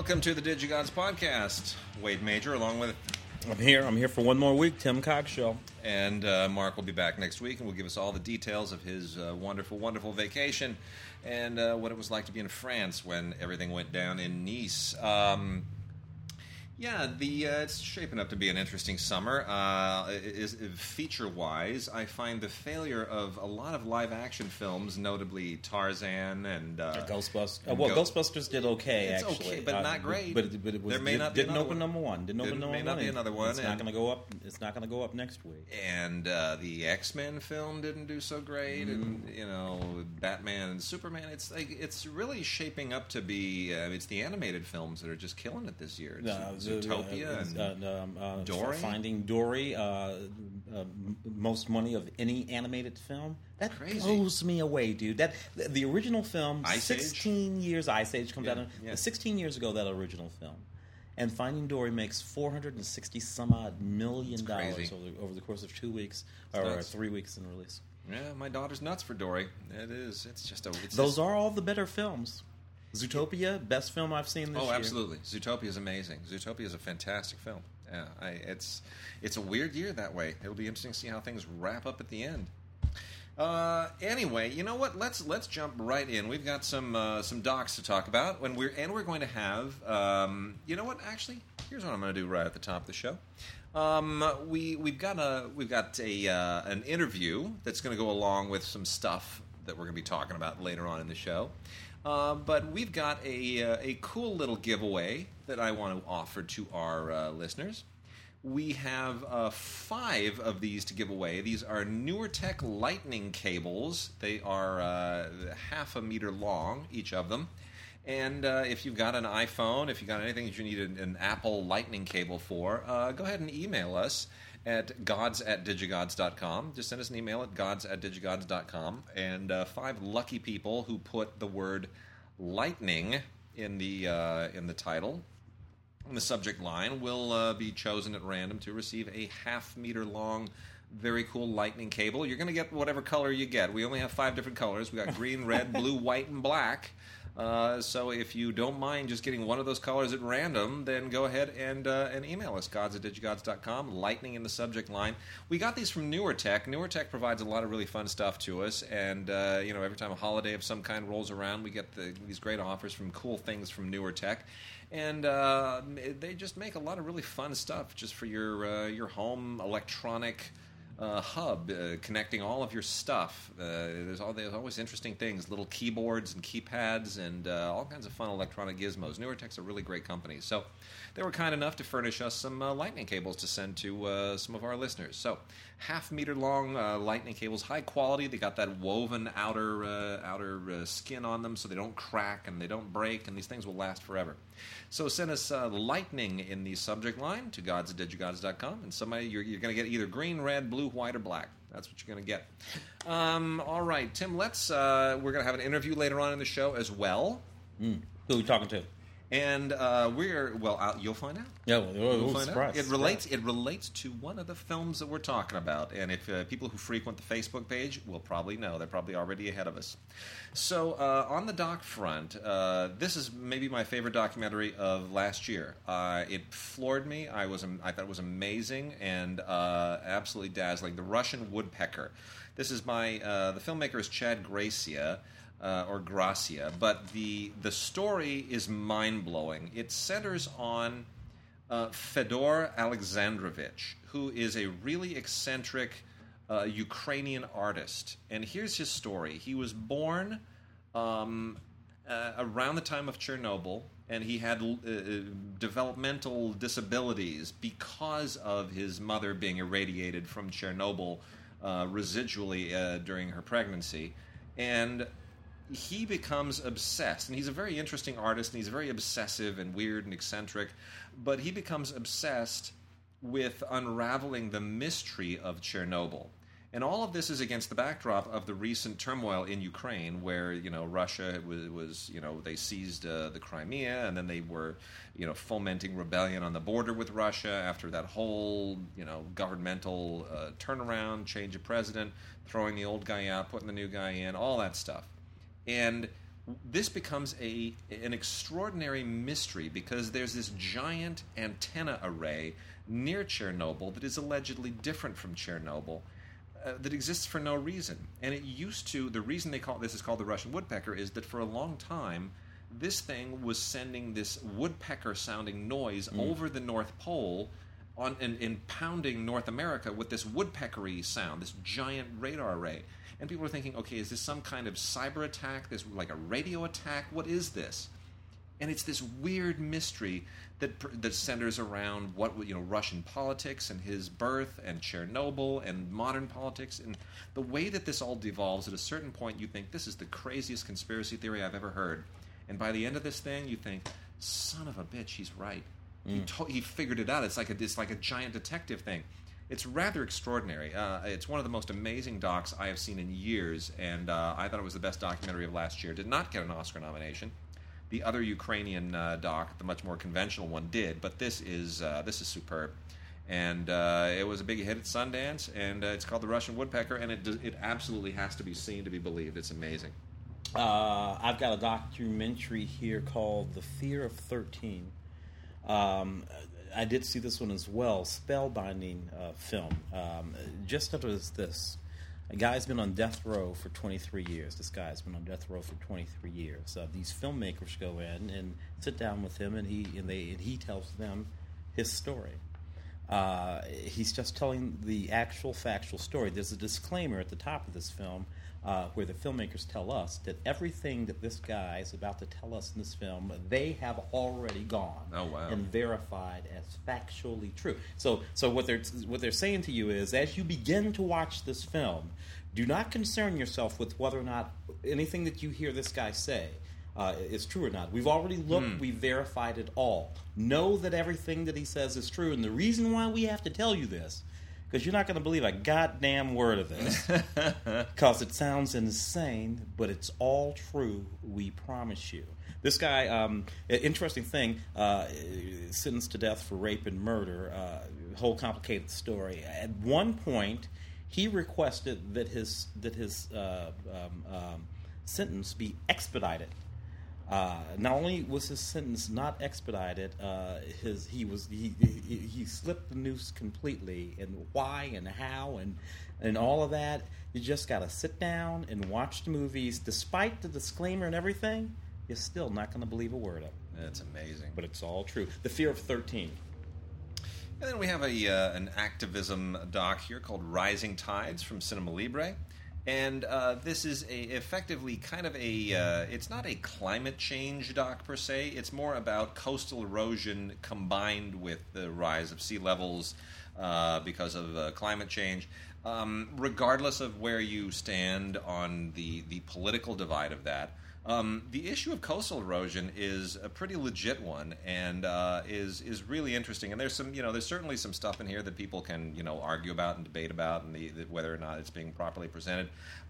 Welcome to the Digigods podcast. Wade Major, along with, I'm here. I'm here for one more week. Tim Cogshell. And uh, Mark will be back next week and will give us all the details of his uh, wonderful, wonderful vacation and uh, what it was like to be in France when everything went down in Nice. Um, yeah, the uh, it's shaping up to be an interesting summer. Uh, is, feature-wise, I find the failure of a lot of live-action films, notably Tarzan and uh, Ghostbusters. and well, Ghost- Ghostbusters did okay. It's actually, okay, but not great. But, it- but it was, There may did, not didn't open one. number one. Didn't open number may not one. be another one, It's not going to go up. It's not going to go up next week. and uh, the X Men film didn't do so great, and Mm-hmm. you know Batman and Superman. It's like it's really shaping up to be. Uh, it's the animated films that are just killing it this year. It's Uh, the- Zootopia and uh, um, uh, Dory? Finding Dory, uh, uh, most money of any animated film. That Crazy. blows me away, dude. That the, the original film, Ice Age? sixteen years. Ice Age comes Yeah, out. in- yeah. Sixteen years ago, that original film. And Finding Dory makes four hundred and sixty some odd million dollars over, over the course of two weeks or three weeks in release. yeah, my daughter's nuts for Dory. It is. It's just a. It's Those just- are all the better films. Zootopia, best film I've seen this Oh, year. absolutely. Zootopia is amazing. Zootopia is a fantastic film. Yeah, I, it's it's a weird year that way. It'll be interesting to see how things wrap up at the end. Uh, anyway, you know what? Let's let's jump right in. We've got some uh, some docs to talk about when we're and we're going to have. Um, you know what? Actually, here's what I'm going to do right at the top of the show. Um, we we've got a we've got a uh, an interview that's going to go along with some stuff that we're going to be talking about later on in the show. Uh, but we've got a uh, a cool little giveaway that I want to offer to our uh, listeners. We have uh, five of these to give away. These are Newer Tech Lightning cables. They are uh, half a meter long, each of them. And uh, if you've got an iPhone, if you've got anything that you need an, an Apple Lightning cable for, go ahead and email us at gods at digigods.com. Just send us an email at gods at digigods.com. And uh, five lucky people who put the word lightning in the, uh, in the title in the subject line will uh, be chosen at random to receive a half meter long, very cool lightning cable. You're going to get whatever color you get. We only have five different colors. We got green, red, blue, white, and black. Uh, so if you don't mind just getting one of those colors at random, then go ahead and uh, and email us gods at digigods.com. Lightning in the subject line. We got these from Newer Tech. Newer Tech provides a lot of really fun stuff to us, and uh, you know every time a holiday of some kind rolls around, we get the, these great offers from cool things from Newer Tech and uh, they just make a lot of really fun stuff just for your uh, your home electronic uh, hub, uh, connecting all of your stuff. Uh, there's, all, there's always interesting things, little keyboards and keypads, and uh, all kinds of fun electronic gizmos. NewerTech's a really great company, so they were kind enough to furnish us some uh, lightning cables to send to uh, some of our listeners. So half meter long uh, lightning cables, high quality. They got that woven outer uh, outer uh, skin on them, so they don't crack and they don't break, and these things will last forever. So send us uh, lightning in the subject line to gods at digigods.com, and somebody you're, you're going to get either green, red, blue, white, or black. That's what you're going to get. Um, all right, Tim. Let's. We're going to have an interview later on in the show as well, Who are we talking to? And uh, we're well. i you'll find out. Yeah, well, oh, find surprise, out. It surprise. relates. It relates to one of the films that we're talking about, and if uh, people who frequent the Facebook page will probably know, they're probably already ahead of us. So uh, on the doc front, uh, this is maybe my favorite documentary of last year. Uh, it floored me. I was. I thought it was amazing and uh, absolutely dazzling. The Russian Woodpecker. This is by uh, the filmmaker is Chad Gracia uh, or Gracia, but the the story is mind blowing. It centers on uh, Fedor Alexandrovich, who is a really eccentric uh, Ukrainian artist. And here's his story. He was born um, uh, around the time of Chernobyl, and he had uh, developmental disabilities because of his mother being irradiated from Chernobyl uh, residually uh, during her pregnancy. And he becomes obsessed and he's a very interesting artist and he's very obsessive and weird and eccentric but he becomes obsessed with unraveling the mystery of Chernobyl. And all of this is against the backdrop of the recent turmoil in Ukraine, where you know Russia was, was you know they seized uh, the Crimea, and then they were you know fomenting rebellion on the border with Russia after that whole you know governmental uh, turnaround, change of president, throwing the old guy out, putting the new guy in, all that stuff, and this becomes a an extraordinary mystery because there's this giant antenna array near Chernobyl that is allegedly different from Chernobyl uh, that exists for no reason. And it used to, the reason they call this is called the Russian woodpecker is that for a long time, this thing was sending this woodpecker sounding noise over the North Pole on, and, and pounding North America with this woodpeckery sound, this giant radar array. And people are thinking, okay, is this some kind of cyber attack? This like a radio attack? What is this? and it's this weird mystery that that centers around what you know Russian politics and his birth and Chernobyl and modern politics and the way that this all devolves. At a certain point, you think this is the craziest conspiracy theory I've ever heard, and by the end of this thing, you think, son of a bitch, he's right. He, hmm. to- he figured it out. It's like a it's like a giant detective thing. It's rather extraordinary. Uh, it's one of the most amazing docs I have seen in years, and uh, I thought it was the best documentary of last year. Did not get an Oscar nomination. The other Ukrainian uh, doc, the much more conventional one, did, but this is uh, this is superb, and uh, it was a big hit at Sundance, and uh, it's called The Russian Woodpecker, and it it absolutely has to be seen to be believed. It's amazing. I've got a documentary here called The Fear of 13. Um, I did see this one as well, spellbinding uh, film. Um, just notice this. A guy's been on death row for 23 years. This guy's been on death row for 23 years. Uh, these filmmakers go in and sit down with him, and he and they and he tells them his story. Uh, he's just telling the actual factual story. There's a disclaimer at the top of this film uh, where the filmmakers tell us that everything that this guy is about to tell us in this film, they have already gone Oh, wow. and verified as factually true. So, so what they're what they're saying to you is, as you begin to watch this film, do not concern yourself with whether or not anything that you hear this guy say uh, is true or not. We've already looked, we've verified it all. Know that everything that he says is true, and the reason why we have to tell you this. Because you're not going to believe a goddamn word of this. Because it sounds insane, but it's all true, we promise you. This guy, um, interesting thing, uh, sentenced to death for rape and murder, uh, whole complicated story. At one point, he requested that his that his uh, um, um, sentence be expedited. Uh, not only was his sentence not expedited, uh, his he was he, he he slipped the noose completely, and why and how and and all of that. You just got to sit down and watch the movies, despite the disclaimer and everything. You're still not going to believe a word of it, It's amazing. but it's all true. The Fear of Thirteen. And then we have a uh, an activism doc here called Rising Tides from Cinema Libre. And uh, this is a effectively kind of a. Uh, it's not a climate change doc per se. It's more about coastal erosion combined with the rise of sea levels uh, because of uh, climate change. Um, regardless of where you stand on the the political divide of that, um, the issue of coastal erosion is a pretty legit one, and uh, is is really interesting. And there's some, you know, there's certainly some stuff in here that people can, you know, argue about and debate about, and the, the, whether or not it's being properly presented.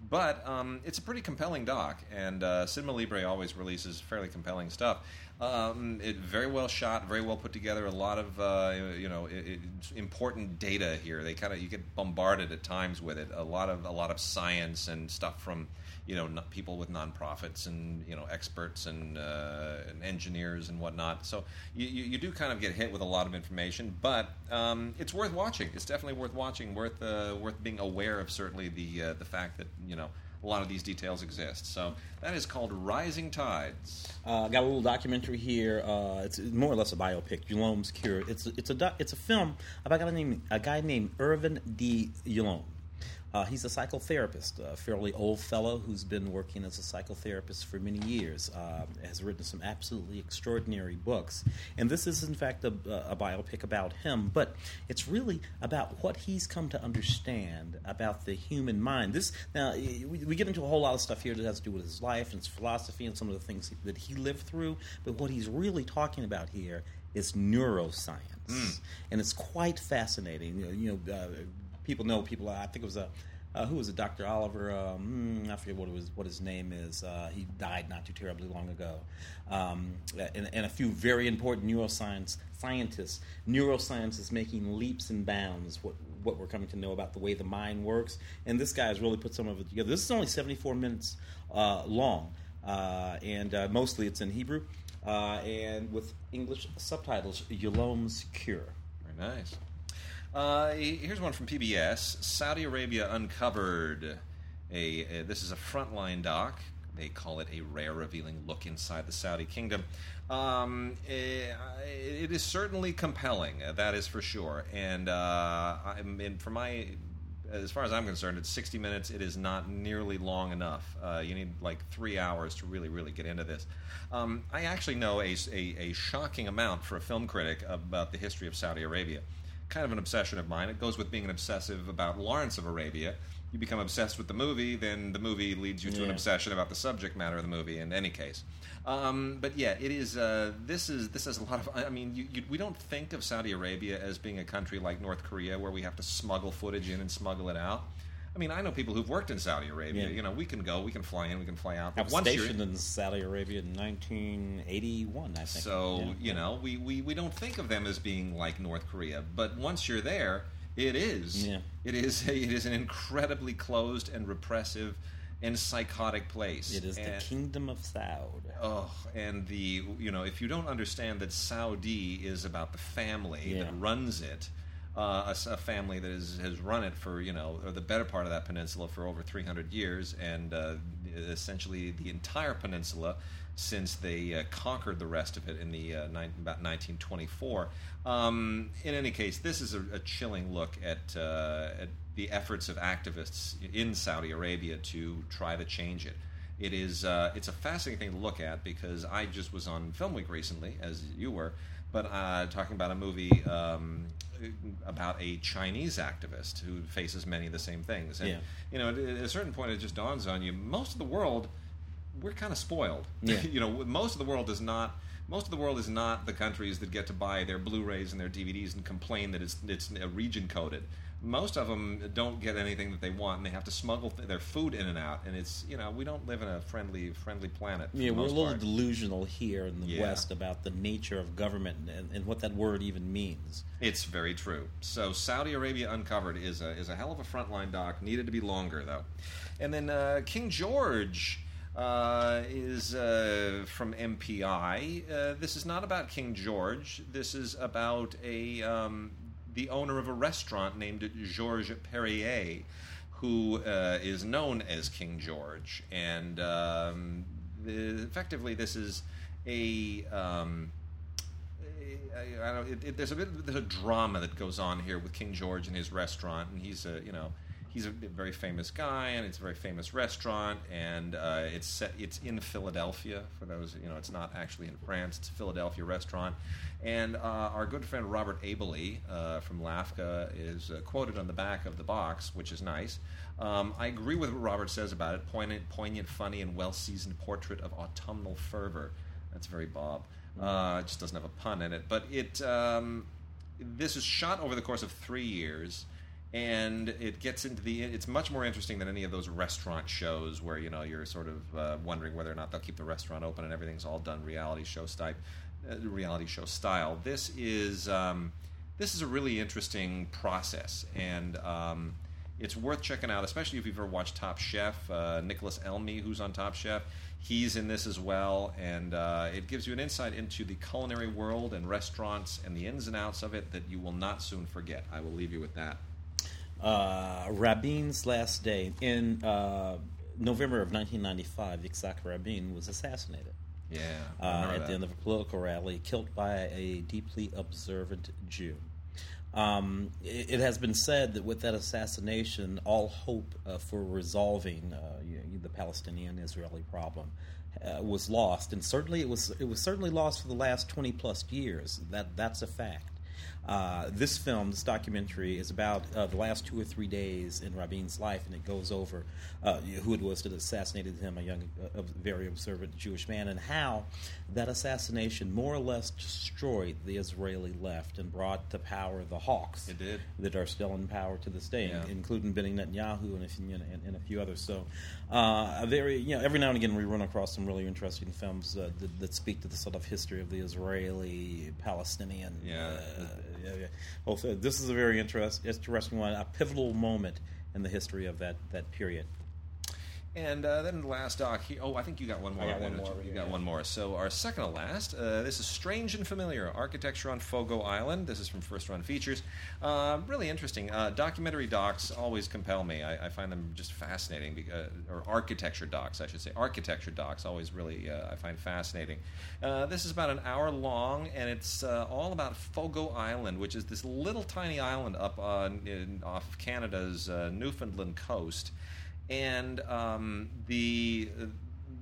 But um, it's a pretty compelling doc, and uh, Cinema Libre always releases fairly compelling stuff. Um, it very well shot, very well put together. A lot of uh, you know it, important data here. They kind of you get bombarded at times with it. A lot of a lot of science and stuff from you know no- people with nonprofits and you know experts and, uh, and engineers and whatnot. So you, you, you do kind of get hit with a lot of information, but um, it's worth watching. It's definitely worth watching. Worth uh, worth being aware of certainly the uh, the fact that you know a lot of these details exist. So that is called Rising Tides. Uh, got a little documentary here. Uh, it's more or less a biopic. Yalom's Cure. It's it's a it's a film about a guy named a guy named Irvin D. Yulom. Uh, he's a psychotherapist, a fairly old fellow who's been working as a psychotherapist for many years. Uh, has written some absolutely extraordinary books, and this is in fact a, a biopic about him. But it's really about what he's come to understand about the human mind. This now we, we get into a whole lot of stuff here that has to do with his life and his philosophy and some of the things that he lived through. But what he's really talking about here is neuroscience, and it's quite fascinating. You know, you know uh, people know people. I think it was a. Uh, who was it? Dr. Oliver? Um, I forget what it was. What his name is. Uh, he died not too terribly long ago. Um, and, and, a few very important neuroscience scientists. Neuroscience is making leaps and bounds. What what we're coming to know about the way the mind works. And this guy has really put some of it together. This is only 74 minutes uh, long, uh, and uh, mostly it's in Hebrew uh, and with English subtitles. Yalom's Cure. Very nice. Uh, here's one from PBS. Saudi Arabia uncovered a, a, This is a frontline doc. They call it a rare, revealing look inside the Saudi kingdom. Um, it, it is certainly compelling. That is for sure. And uh, I mean, for my as far as I'm concerned, it's 60 minutes. It is not nearly long enough. Uh, you need like three hours to really, really get into this. Um, I actually know a, a, a, shocking amount for a film critic about the history of Saudi Arabia. Kind of an obsession of mine. It goes with being an obsessive about Lawrence of Arabia. You become obsessed with the movie, then the movie leads you to yeah. an obsession about the subject matter of the movie. In any case, um, but yeah, it is. Uh, this is this has a lot of. I mean, you, you, we don't think of Saudi Arabia as being a country like North Korea where we have to smuggle footage in and smuggle it out. I mean, I know people who've worked in Saudi Arabia. Yeah. You know, we can go, we can fly in, we can fly out. I was stationed in Saudi Arabia in 1981, I think. So yeah. you know, we, we we don't think of them as being like North Korea, but once you're there, it is. Yeah. It is. A, it is an incredibly closed and repressive and psychotic place. It is and, the kingdom of Saud. Oh, and the you know if you don't understand that Saudi is about the family yeah. that runs it. Uh, a, a, family that is, has run it for you know the better part of that peninsula for over 300 years, and uh, essentially the entire peninsula since they uh, conquered the rest of it in the uh, ni- about 1924. Um, in any case, this is a, a chilling look at, uh, at the efforts of activists in Saudi Arabia to try to change it. It is uh, it's a fascinating thing to look at because I just was on Film Week recently, as you were, but uh, talking about a movie um, about a Chinese activist who faces many of the same things. And yeah. you know, at a certain point, it just dawns on you: most of the world, we're kind of spoiled. Yeah. you know, most of the world is not most of the world is not the countries that get to buy their Blu-rays and their DVDs and complain that it's it's region coded most of them don't get anything that they want, and they have to smuggle th- their food in and out. And it's you know we don't live in a friendly friendly planet. Yeah, we're a little part. delusional here in the yeah. West about the nature of government and, and, what that word even means. It's very true. So Saudi Arabia Uncovered is a is a hell of a frontline doc. Needed to be longer though. And then uh, King George. Uh, is uh, from MPI. Uh, this is not about King George. This is about a um, the owner of a restaurant named Georges Perrier, who uh, is known as King George. And um, the, effectively, this is a. Um, I, I it, it, there's a bit there's a drama that goes on here with King George and his restaurant, and he's a you know he's a very famous guy, and it's a very famous restaurant, and uh, it's set it's in Philadelphia. For those you know, it's not actually in France; it's a Philadelphia restaurant. And uh, our good friend Robert Abele uh, from LAFCA is uh, quoted on the back of the box, which is nice. Um, I agree with what Robert says about it: poignant, poignant, funny, and well-seasoned portrait of autumnal fervor. That's very Bob. Uh, it just doesn't have a pun in it, but it. Um, this is shot over the course of three years and it gets into the it's much more interesting than any of those restaurant shows where you know you're sort of uh, wondering whether or not they'll keep the restaurant open and everything's all done reality show style uh, reality show style. This is um, this is a really interesting process and um, it's worth checking out especially if you've ever watched top chef uh, nicholas elmi who's on top chef he's in this as well and uh, it gives you an insight into the culinary world and restaurants and the ins and outs of it that you will not soon forget. I will leave you with that uh, Rabin's last day in uh, November of 1995, Yitzhak Rabin was assassinated. Yeah, uh, at the end of a political rally, killed by a deeply observant Jew. Um, it, it, has been said that with that assassination, all hope uh, for resolving uh, you know, the Palestinian-Israeli problem uh, was lost, and certainly it was it was certainly lost for the last twenty plus years. That that's a fact. Uh, this film, this documentary, is about uh, the last two or three days in Rabin's life, and it goes over uh, who it was that assassinated him, a young, uh, very observant Jewish man, and how that assassination more or less destroyed the Israeli left and brought to power the hawks It did. that are still in power to this day, Yeah. including Benny Netanyahu and a few, and, and a few others. So, uh, a very you know, every now and again we run across some really interesting films uh, that, that speak to the sort of history of the Israeli Palestinian. Yeah. Yeah, yeah. Also, this is a very interest, interesting one, a pivotal moment in the history of that that period. And uh, then the last doc. He, oh, I think you got one more. I got one more you? You got yeah. one more. So our second to last. Uh, this is strange and familiar architecture on Fogo Island. This is from First Run Features. Uh, really interesting. Uh, documentary docs always compel me. I, I find them just fascinating. Because, or architecture docs, I should say. Architecture docs always really uh, I find fascinating. Uh, this is about an hour long, and it's uh, all about Fogo Island, which is this little tiny island up on, in, off of Canada's uh, Newfoundland coast and um, the,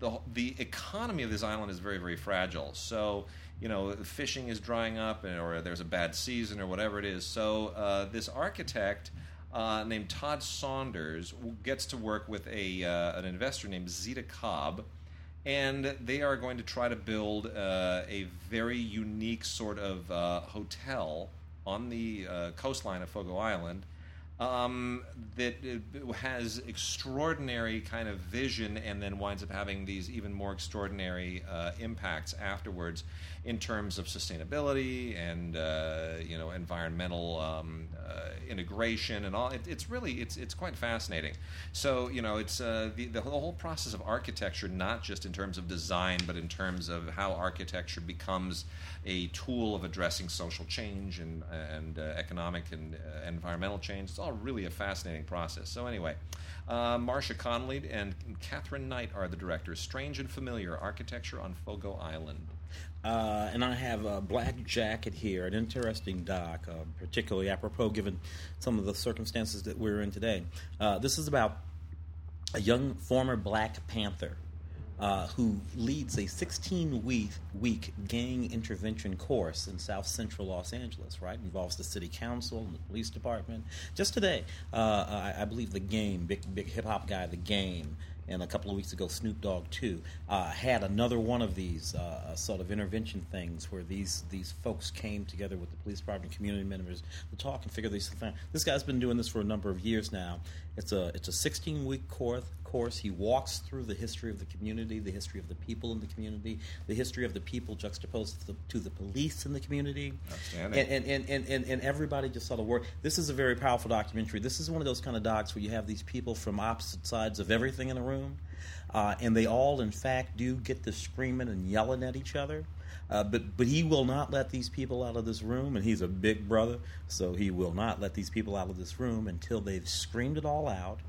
the the economy of this island is very very fragile. So you know, fishing is drying up, or there's a bad season, or whatever it is. So uh, this architect. Uh, named Todd Saunders gets to work with a uh, an investor named Zita Cobb, and they are going to try to build uh, a very unique sort of uh, hotel on the uh, coastline of Fogo Island um, that uh, has extraordinary kind of vision and then winds up having these even more extraordinary uh, impacts afterwards in terms of sustainability and uh, you know environmental um, uh, integration and all. It, it's really it's it's quite fascinating. So you know it's uh, the the whole process of architecture, not just in terms of design, but in terms of how architecture becomes a tool of addressing social change and and uh, economic and uh, environmental change. It's all really a fascinating process. So anyway. Uh, Marcia Connolly and Catherine Knight are the directors. Strange and Familiar Architecture on Fogo Island. Uh, and I have a Black Jacket here, an interesting doc, uh, particularly apropos given some of the circumstances that we're in today. Uh, this is about a young former Black Panther uh, who leads a 16 week, week gang intervention course in South Central Los Angeles, right? Involves the city council and the police department. Just today, uh, I, I believe the game, big, big hip hop guy, the game, and a couple of weeks ago, Snoop Dogg too uh, had another one of these uh, sort of intervention things where these these folks came together with the police department, community members to talk and figure these things. out. This guy's been doing this for a number of years now. It's a it's a 16 week course. Course. He walks through the history of the community, the history of the people in the community, the history of the people juxtaposed to the, to the police in the community, and, and, and, and, and, and everybody just sort of work. This is a very powerful documentary. This is one of those kind of docs where you have these people from opposite sides of everything in the room, uh, and they all, in fact, do get to screaming and yelling at each other. Uh, but but he will not let these people out of this room, and he's a big brother, so he will not let these people out of this room until they've screamed it all out,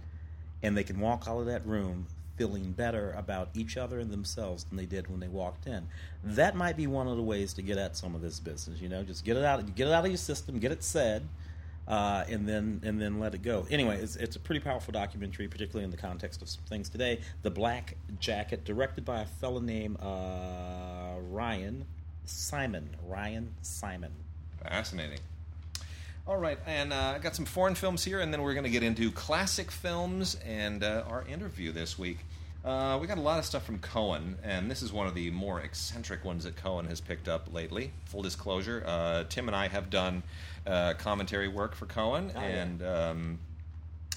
and they can walk out of that room feeling better about each other and themselves than they did when they walked in. That might be one of the ways to get at some of this business. You know, just get it out, get it out of your system, get it said, uh, and then and then let it go. Anyway, it's, it's a pretty powerful documentary, particularly in the context of some things today. The Black Jacket, directed by a fellow named uh, Ryan Simon. Ryan Simon. Fascinating. All right, and uh, I got some foreign films here, and then we're going to get into classic films and uh, our interview this week. Uh, we got a lot of stuff from Cohen, and this is one of the more eccentric ones that Cohen has picked up lately. Full disclosure: uh, Tim and I have done uh, commentary work for Cohen, Oh, yeah. and um,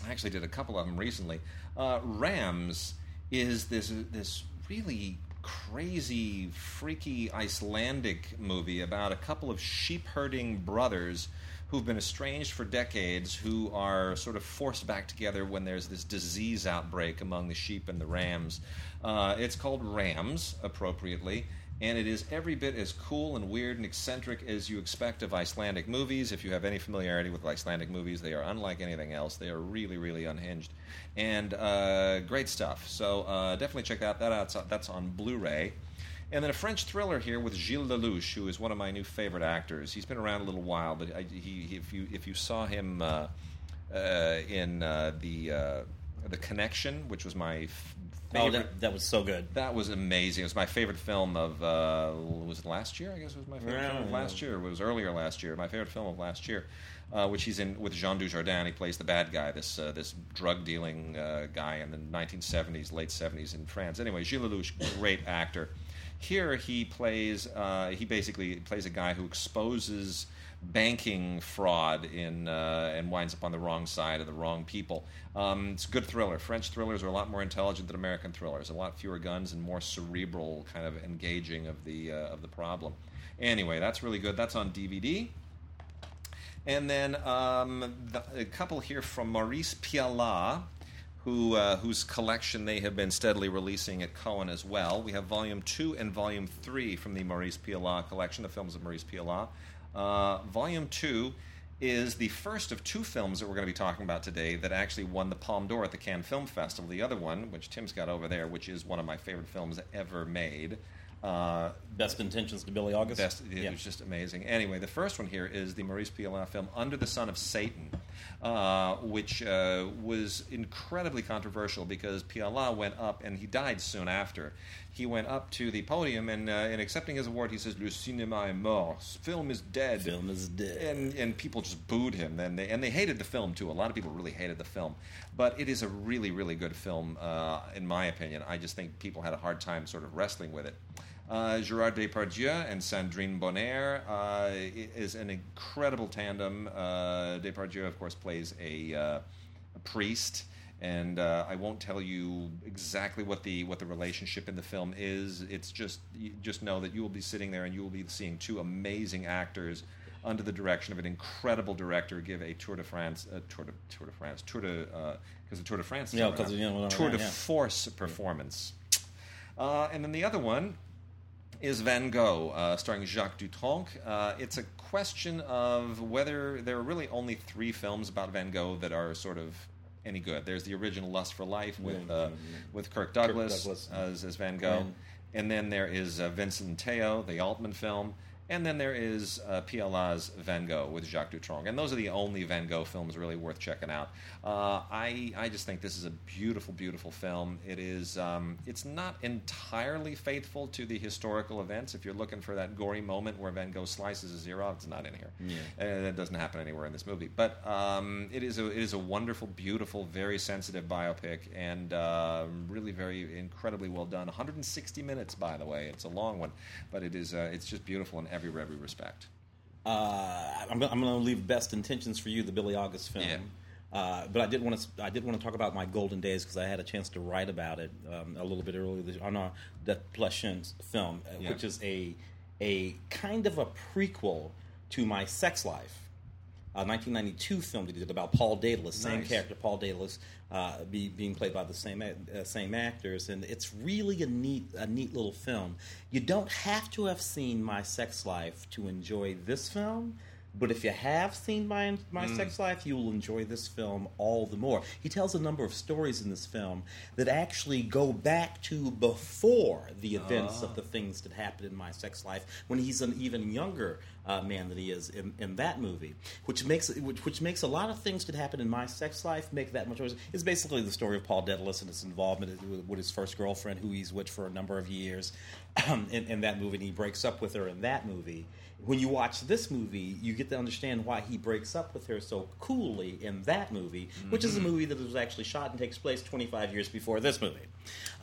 I actually did a couple of them recently. Uh, Rams is this this really crazy, freaky Icelandic movie about a couple of sheep herding brothers who've been estranged for decades, who are sort of forced back together when there's this disease outbreak among the sheep and the rams. Uh, it's called Rams, appropriately. And it is every bit as cool and weird and eccentric as you expect of Icelandic movies. If you have any familiarity with Icelandic movies, they are unlike anything else. They are really, really unhinged, and uh, great stuff. So uh, definitely check that that out. That's on Blu-ray. And then a French thriller here with Gilles Lellouche, who is one of my new favorite actors. He's been around a little while, but I, he, if you if you saw him uh, uh, in uh, the uh, The Connection, which was my f- Oh, favorite. that, that was so good. That was amazing. It was my favorite film of uh, was it last year? I guess it was my favorite Yeah, film of last year. It was earlier last year. My favorite film of last year, uh, which he's in with Jean Dujardin. He plays the bad guy, this uh, this drug dealing uh, guy in the 1970s, late 70s in France. Anyway, Gilles Lellouche, great actor. Here he plays uh, he basically plays a guy who exposes banking fraud in uh, and winds up on the wrong side of the wrong people. Um, it's a good thriller. French thrillers are a lot more intelligent than American thrillers. A lot fewer guns and more cerebral kind of engaging of the uh, of the problem. Anyway, that's really good. That's on DVD. And then um, the, a couple here from Maurice Pialat, who uh, whose collection they have been steadily releasing at Cohen as well. We have Volume Two and Volume Three from the Maurice Pialat collection, the films of Maurice Pialat. Uh, volume Two is the first of two films that we're going to be talking about today that actually won the Palme d'Or at the Cannes Film Festival. The other one, which Tim's got over there, which is one of my favorite films ever made. Uh, Best intentions to Billy August. Best, it Yeah. was just amazing. Anyway, the first one here is the Maurice Pialat film "Under the Sun of Satan," uh, which uh, was incredibly controversial because Pialat went up and he died soon after. He went up to the podium and, uh, in accepting his award, he says, "Le cinéma est mort. Film is dead." Film is dead. and and people just booed him. And they and they hated the film too. A lot of people really hated the film, but it is a really really good film uh, in my opinion. I just think people had a hard time sort of wrestling with it. Uh, Gerard Depardieu and Sandrine Bonnaire uh, is an incredible tandem. Uh, Depardieu, of course, plays a, uh, a priest. And uh, I won't tell you exactly what the what the relationship in the film is. It's just you just know that you will be sitting there and you will be seeing two amazing actors under the direction of an incredible director give a Tour de France, uh, Tour de Tour de France, Tour de because the Tour de France, is Yeah, around. 'cause, you know, Tour de yeah. Force performance. Uh, and then the other one is Van Gogh, uh, starring Jacques Dutronc. Uh, it's a question of whether there are really only three films about Van Gogh that are sort of any good. There's the original Lust for Life with uh, with Kirk Douglas, Douglas. As, as Van Gogh, And- and then there is uh, Vincent Theo, the Altman film. And then there is uh, Pialat's Van Gogh with Jacques Dutronc, and those are the only Van Gogh films really worth checking out. Uh, I I just think this is a beautiful, beautiful film. It is um, it's not entirely faithful to the historical events. If you're looking for that gory moment where Van Gogh slices his ear off, it's not in here. Yeah. Uh, that doesn't happen anywhere in this movie. But um, it is a it is a wonderful, beautiful, very sensitive biopic, and uh, really very incredibly well done. 160 minutes, by the way. It's a long one, but it is uh, it's just beautiful in every every respect. Uh, I'm, gonna- I'm going to leave best intentions for you, the Billy August film. Yeah. Uh, but I did want to I did want to talk about my golden days because I had a chance to write about it um, a little bit earlier this, on Arnaud Desplechin's film, uh, Yeah. which is a a kind of a prequel to my Sex Life, a 1992 film that he did about Paul Dedalus, same Nice. character, Paul Dedalus, uh, be, being played by the same uh, same actors, and it's really a neat a neat little film. You don't have to have seen My Sex Life to enjoy this film. But if you have seen My, My Sex Life, you will enjoy this film all the more. He tells a number of stories in this film that actually go back to before the events of the things that happened in My Sex Life when he's an even younger uh, man than he is in, in that movie, which makes which, which makes a lot of things that happen in My Sex Life make that much worse. It's basically the story of Paul Dedalus and his involvement with, with his first girlfriend, who he's with for a number of years, in, in that movie, and he breaks up with her in that movie when you watch this movie, you get to understand why he breaks up with her so coolly in that movie, which is a movie that was actually shot and takes place 25 years before this movie.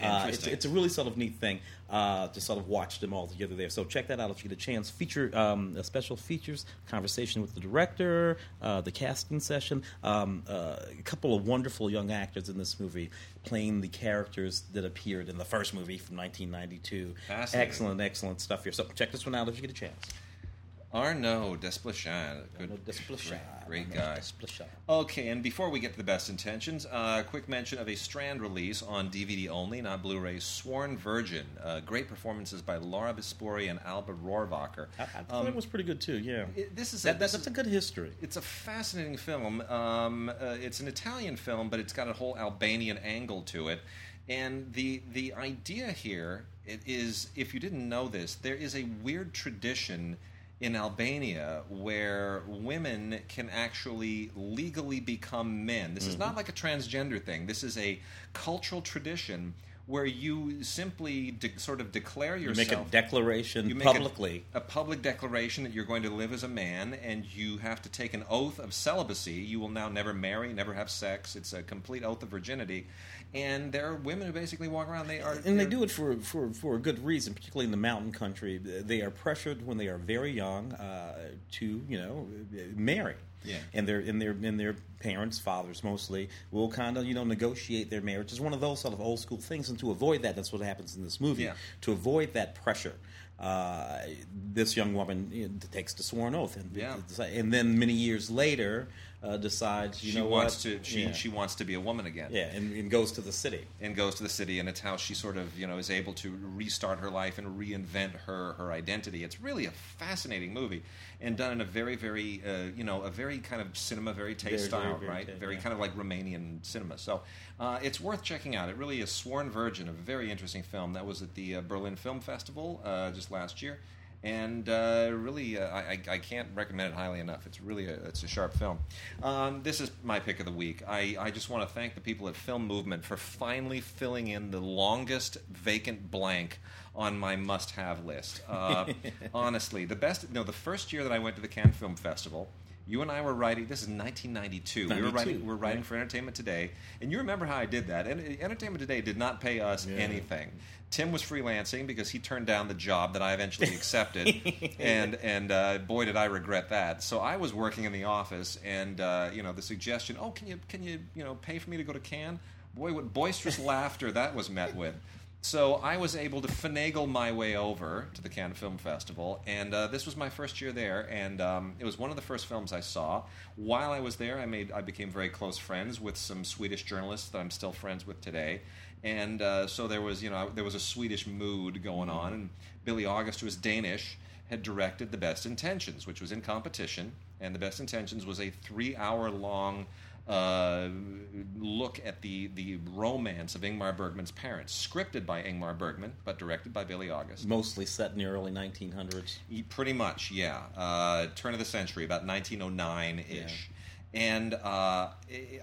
Uh, it's, it's a really sort of neat thing uh, to sort of watch them all together there. So check that out if you get a chance. Feature um, a special features, conversation with the director, uh, the casting session, um, uh, a couple of wonderful young actors in this movie playing the characters that appeared in the first movie from 1992. Excellent, excellent stuff here. So check this one out if you get a chance. Arnaud Desplechin, good, Arnaud Desplechin. great, great guy. Desplechin. Okay, and before we get to the best intentions, uh, quick mention of a Strand release on DVD only, not Blu-ray. Sworn Virgin, uh, great performances by Laura Bispuri and Alba Rohrwacher. I, I thought it was pretty good too. Yeah, It- this is a, that, that's a good history. It's a fascinating film. Um, uh, it's an Italian film, but it's got a whole Albanian angle to it. And the the idea here it is, if you didn't know this, there is a weird tradition in Albania where women can actually legally become men. This is Mm-hmm. not like a transgender thing. This is a cultural tradition where you simply de- sort of declare You yourself make a declaration you make publicly. a, public declaration that you're going to live as a man, and you have to take an oath of celibacy. You will now never marry, never have sex. It's a complete oath of virginity. And there are women who basically walk around. They are, and they do it for, for, for a good reason, particularly in the mountain country. They are pressured when they are very young uh, to, you know, marry. Yeah. And their and their and their parents, fathers mostly, will kind of you know negotiate their marriage. It's one of those sort of old school things, and to avoid that, that's what happens in this movie. Yeah. To avoid that pressure, uh, this young woman you know, takes the sworn oath, and Yeah. and then many years later uh, decides you she know wants what? to. She yeah. she wants to be a woman again. yeah, and, and goes to the city. and goes to the city, and it's how she sort of you know is able to restart her life and reinvent her her identity. It's really a fascinating movie, and done in a very very uh, you know a very kind of cinema very taste style, very right? very yeah. kind of like Romanian cinema. So uh, it's worth checking out. It really is Sworn Virgin, a very interesting film that was at the uh, Berlin Film Festival uh, just last year. And uh, really, uh, I, I- can't recommend it highly enough. It's really a, it's a sharp film. Um, this is my pick of the week. I, I just want to thank the people at Film Movement for finally filling in the longest vacant blank on my must-have list. Uh, honestly, the best. No, the first year that I went to the Cannes Film Festival, you and I were writing. This is 1992. We were writing. We were writing right. for Entertainment Today, and you remember how I did that. And Entertainment Today did not pay us Yeah. anything. Tim was freelancing because he turned down the job that I eventually accepted, and and uh, boy did I regret that. So I was working in the office, and uh, you know the suggestion, oh, can you can you you know pay for me to go to Cannes? Boy, what boisterous laughter that was met with. So I was able to finagle my way over to the Cannes Film Festival, and uh, this was my first year there, and um, it was one of the first films I saw. While I was there, I made I became very close friends with some Swedish journalists that I'm still friends with today, and uh, so there was you know there was a Swedish mood going on, and Billy August, who is Danish, had directed The Best Intentions, which was in competition, and The Best Intentions was a three-hour-long uh, look at the the romance of Ingmar Bergman's parents, scripted by Ingmar Bergman but directed by Billy August. Mostly set in the early 1900s. Pretty much, yeah. Uh, turn of the century, about 1909 ish. And uh,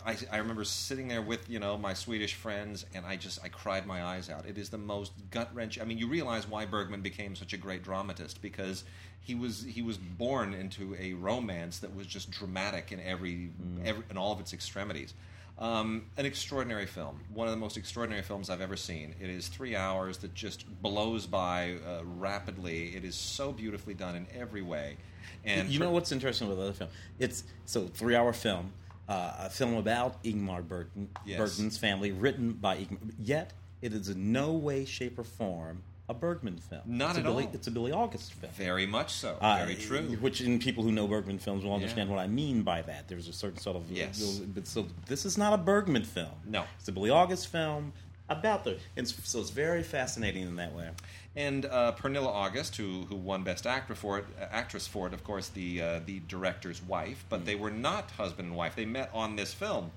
I, I remember sitting there with you know my Swedish friends, and I just I cried my eyes out. It is the most gut wrenching. I mean, you realize why Bergman became such a great dramatist because he was he was born into a romance that was just dramatic in every, every in all of its extremities. Um, an extraordinary film, one of the most extraordinary films I've ever seen. It is three hours that just blows by uh, rapidly. It is so beautifully done in every way. And you for- know what's interesting with the other film? It's so three hour film, uh, a film about Ingmar Bergman, Yes. Bergman's family, written by Ingmar. Yet it is in no way, shape, or form a Bergman film. Not it's a Billy, all. It's a Billy August film. Very much so. Uh, Very true. Which, in people who know Bergman films will understand Yeah. what I mean by that. There's a certain sort of Yes. but so this is not a Bergman film. No. it's a Billy August film about the. And so it's very fascinating in that way. And uh, Pernilla August, who who won Best Actor for it, uh, actress for it, of course, the uh, the director's wife, but they were not husband and wife. They met on this film.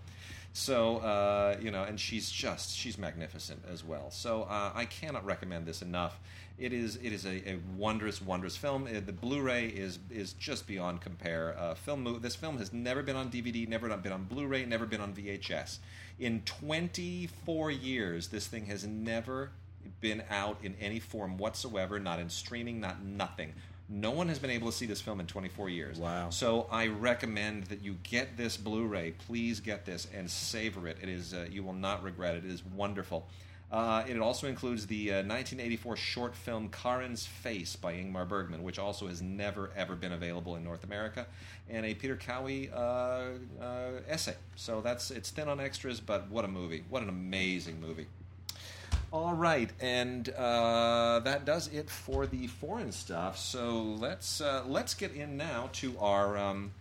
So uh, you know, and she's just she's magnificent as well. So uh, I cannot recommend this enough. It is it is a, a wondrous wondrous film. Uh, the Blu-ray is is just beyond compare. Uh, film this film has never been on DVD, never been on Blu-ray, never been on VHS. In 24 years, this thing has never been out in any form whatsoever, not in streaming, not nothing. No one has been able to see this film in 24 years. Wow. So I recommend that you get this Blu-ray. Please get this and savor it. It is uh, you will not regret it. It is wonderful. Uh, it also includes the uh, 1984 short film Karin's Face by Ingmar Bergman, which also has never ever been available in North America, and a Peter Cowie uh, uh, essay. So that's it's thin on extras, but what a movie! What an amazing movie! All right, and uh, that does it for the foreign stuff. So let's uh, let's get in now to our um,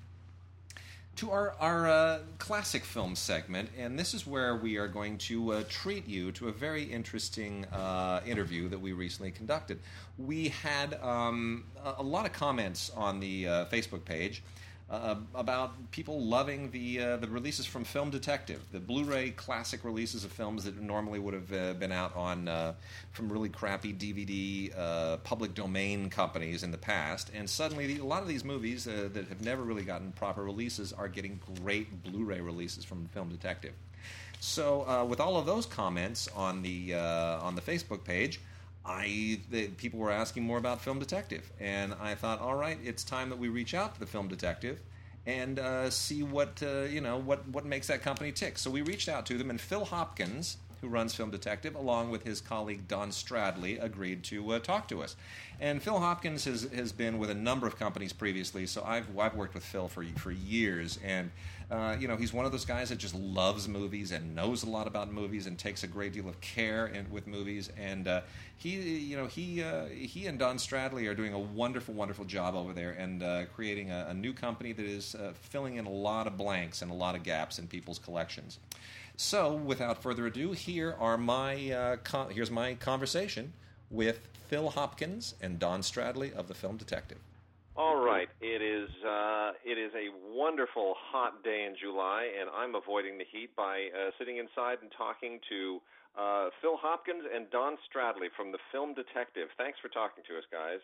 to our our uh, classic film segment, and this is where we are going to uh, treat you to a very interesting uh, interview that we recently conducted. We had um, a, a lot of comments on the uh, Facebook page. Uh, about people loving the uh, the releases from Film Detective, the Blu-ray classic releases of films that normally would have uh, been out on uh, from really crappy DVD uh, public domain companies in the past, and suddenly the, a lot of these movies uh, that have never really gotten proper releases are getting great Blu-ray releases from Film Detective. So, with all of those comments on the on the Facebook page. I the, people were asking more about Film Detective, and I thought, all right, it's time that we reach out to the Film Detective and uh, see what uh, you know what what makes that company tick. So we reached out to them, and Phil Hopkins, who runs Film Detective, along with his colleague Don Stradley, agreed to uh, talk to us. And Phil Hopkins has has been with a number of companies previously, so I've I've worked with Phil for for years, and uh, you know he's one of those guys that just loves movies and knows a lot about movies and takes a great deal of care in, with movies, and uh, he you know he uh, he and Don Stradley are doing a wonderful wonderful job over there and uh, creating a, a, new company that is uh, filling in a lot of blanks and a lot of gaps in people's collections. So, without further ado, here are my uh, con- here's my conversation with Phil Hopkins and Don Stradley of the Film Detective. All right, it is uh, it is a wonderful hot day in July, and I'm avoiding the heat by uh, sitting inside and talking to uh, Phil Hopkins and Don Stradley from the Film Detective. Thanks for talking to us, guys.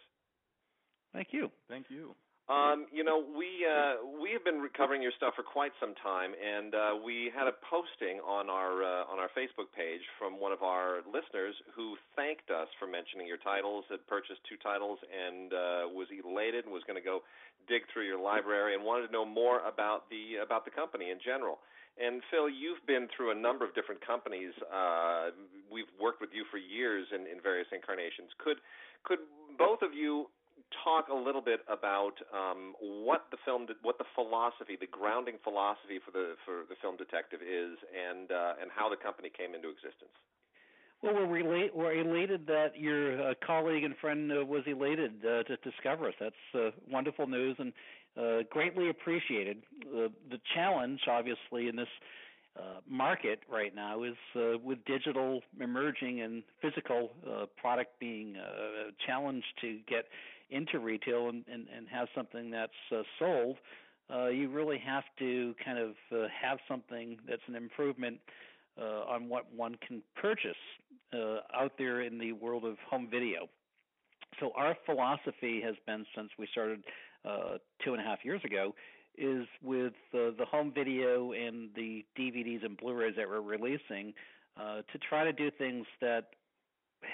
Thank you. Thank you. Um, you know, we uh, we have been covering your stuff for quite some time, and uh, we had a posting on our uh, on our Facebook page from one of our listeners who thanked us for mentioning your titles. Had purchased two titles and uh, was elated and was going to go dig through your library and wanted to know more about the about the company in general. And Phil, you've been through a number of different companies. Uh, we've worked with you for years in, in various incarnations. Could could both of you talk a little bit about um, what the film, what the philosophy, the grounding philosophy for the for the film detective is, and uh, and how the company came into existence. Well, we're, relate, we're elated that your uh, colleague and friend uh, was elated uh, to discover us. That's uh, wonderful news and uh, greatly appreciated. The challenge, obviously, in this uh, market right now is with digital emerging and physical product being uh, challenged to get into retail and, and, and have something that's uh, sold, uh, you really have to kind of uh, have something that's an improvement uh, on what one can purchase uh, out there in the world of home video. So our philosophy has been since we started uh, two and a half years ago is with uh, the home video and the DVDs and Blu-rays that we're releasing uh, to try to do things that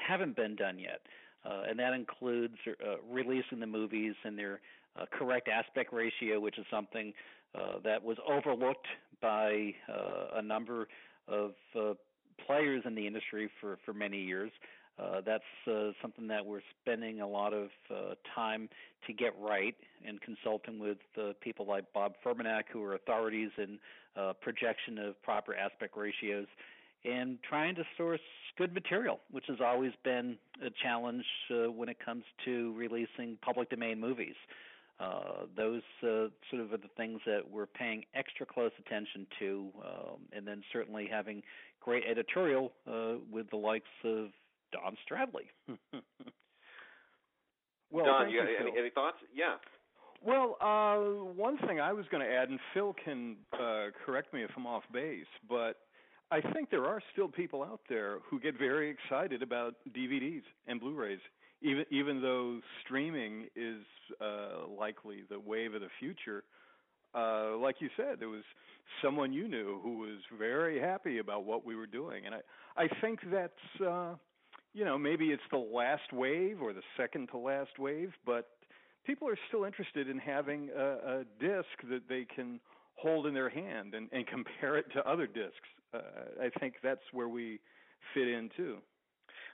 haven't been done yet uh, and that includes uh, releasing the movies in their uh, correct aspect ratio, which is something uh, that was overlooked by uh, a number of uh, players in the industry for, for many years. That's something that we're spending a lot of time to get right and consulting with people like Bob Furmanek, who are authorities in projection of proper aspect ratios and trying to source good material, which has always been a challenge uh, when it comes to releasing public domain movies. Uh, those uh, sort of are the things that we're paying extra close attention to, um, and then certainly having great editorial uh, with the likes of Don Stradley. well, Don, you, you any, any, thoughts? Yeah. Well, uh, one thing I was going to add, and Phil can uh, correct me if I'm off base, but I think there are still people out there who get very excited about DVDs and Blu-rays, even even though streaming is uh, likely the wave of the future. Uh, like you said, there was someone you knew who was very happy about what we were doing, and I I think that's uh, you know maybe it's the last wave or the second to last wave, but people are still interested in having a, a disc that they can hold in their hand and, and compare it to other discs. Uh, I think that's where we fit in too.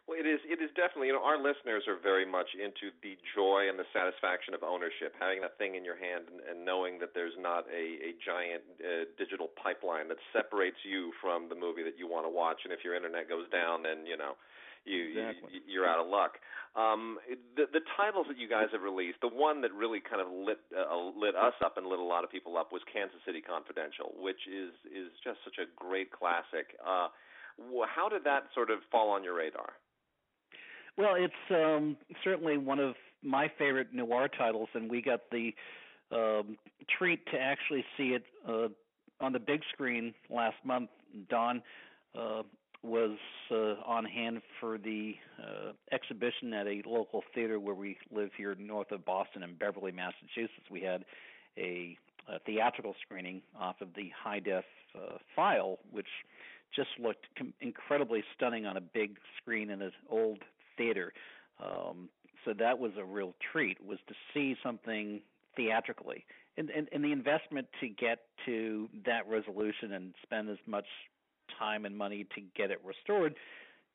Well, it is. It is definitely. You know, our listeners are very much into the joy and the satisfaction of ownership, having that thing in your hand, and, and knowing that there's not a, a giant uh, digital pipeline that separates you from the movie that you want to watch. And if your internet goes down, then you know, you, exactly. you you're out of luck. Um, the the titles that you guys have released, the one that really kind of lit uh, lit us up and lit a lot of people up was Kansas City Confidential, which is is just such a great classic. Uh, how did that sort of fall on your radar? Well, it's um, certainly one of my favorite noir titles, and we got the um, treat to actually see it uh, on the big screen last month. Don uh, was uh, on hand for the uh, exhibition at a local theater where we live here north of Boston in Beverly, Massachusetts. We had a, a theatrical screening off of the high def uh, file, which just looked com- incredibly stunning on a big screen in an old theater. Um, so that was a real treat was to see something theatrically and, and and the investment to get to that resolution and spend as much time and money to get it restored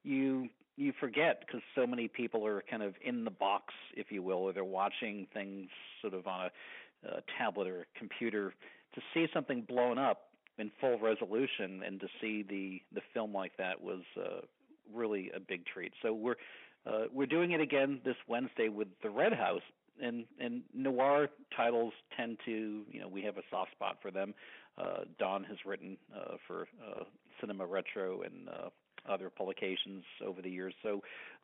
you you forget because so many people are kind of in the box if you will or they're watching things sort of on a, a tablet or a computer to see something blown up in full resolution and to see the the film like that was uh really a big treat so we're uh, we're doing it again this Wednesday with the Red House, and and noir titles tend to you know we have a soft spot for them. Uh, Don has written uh, for uh, Cinema Retro and uh, other publications over the years, so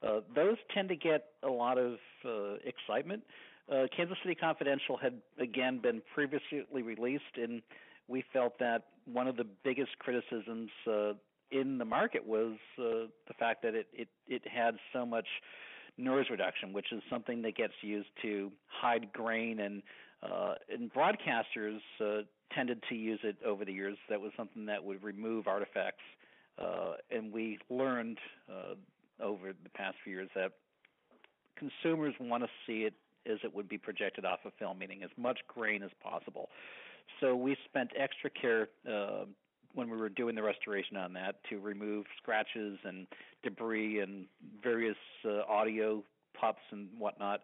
uh, those tend to get a lot of uh, excitement. Uh, Kansas City Confidential had again been previously released, and we felt that one of the biggest criticisms uh, in the market was uh, the fact that it, it it had so much noise reduction, which is something that gets used to hide grain and uh, and broadcasters uh, tended to use it over the years. That was something that would remove artifacts, uh, and we learned uh, over the past few years that consumers want to see it as it would be projected off of film, meaning as much grain as possible. So we spent extra care uh, when we were doing the restoration on that to remove scratches and debris and various uh, audio pups and whatnot,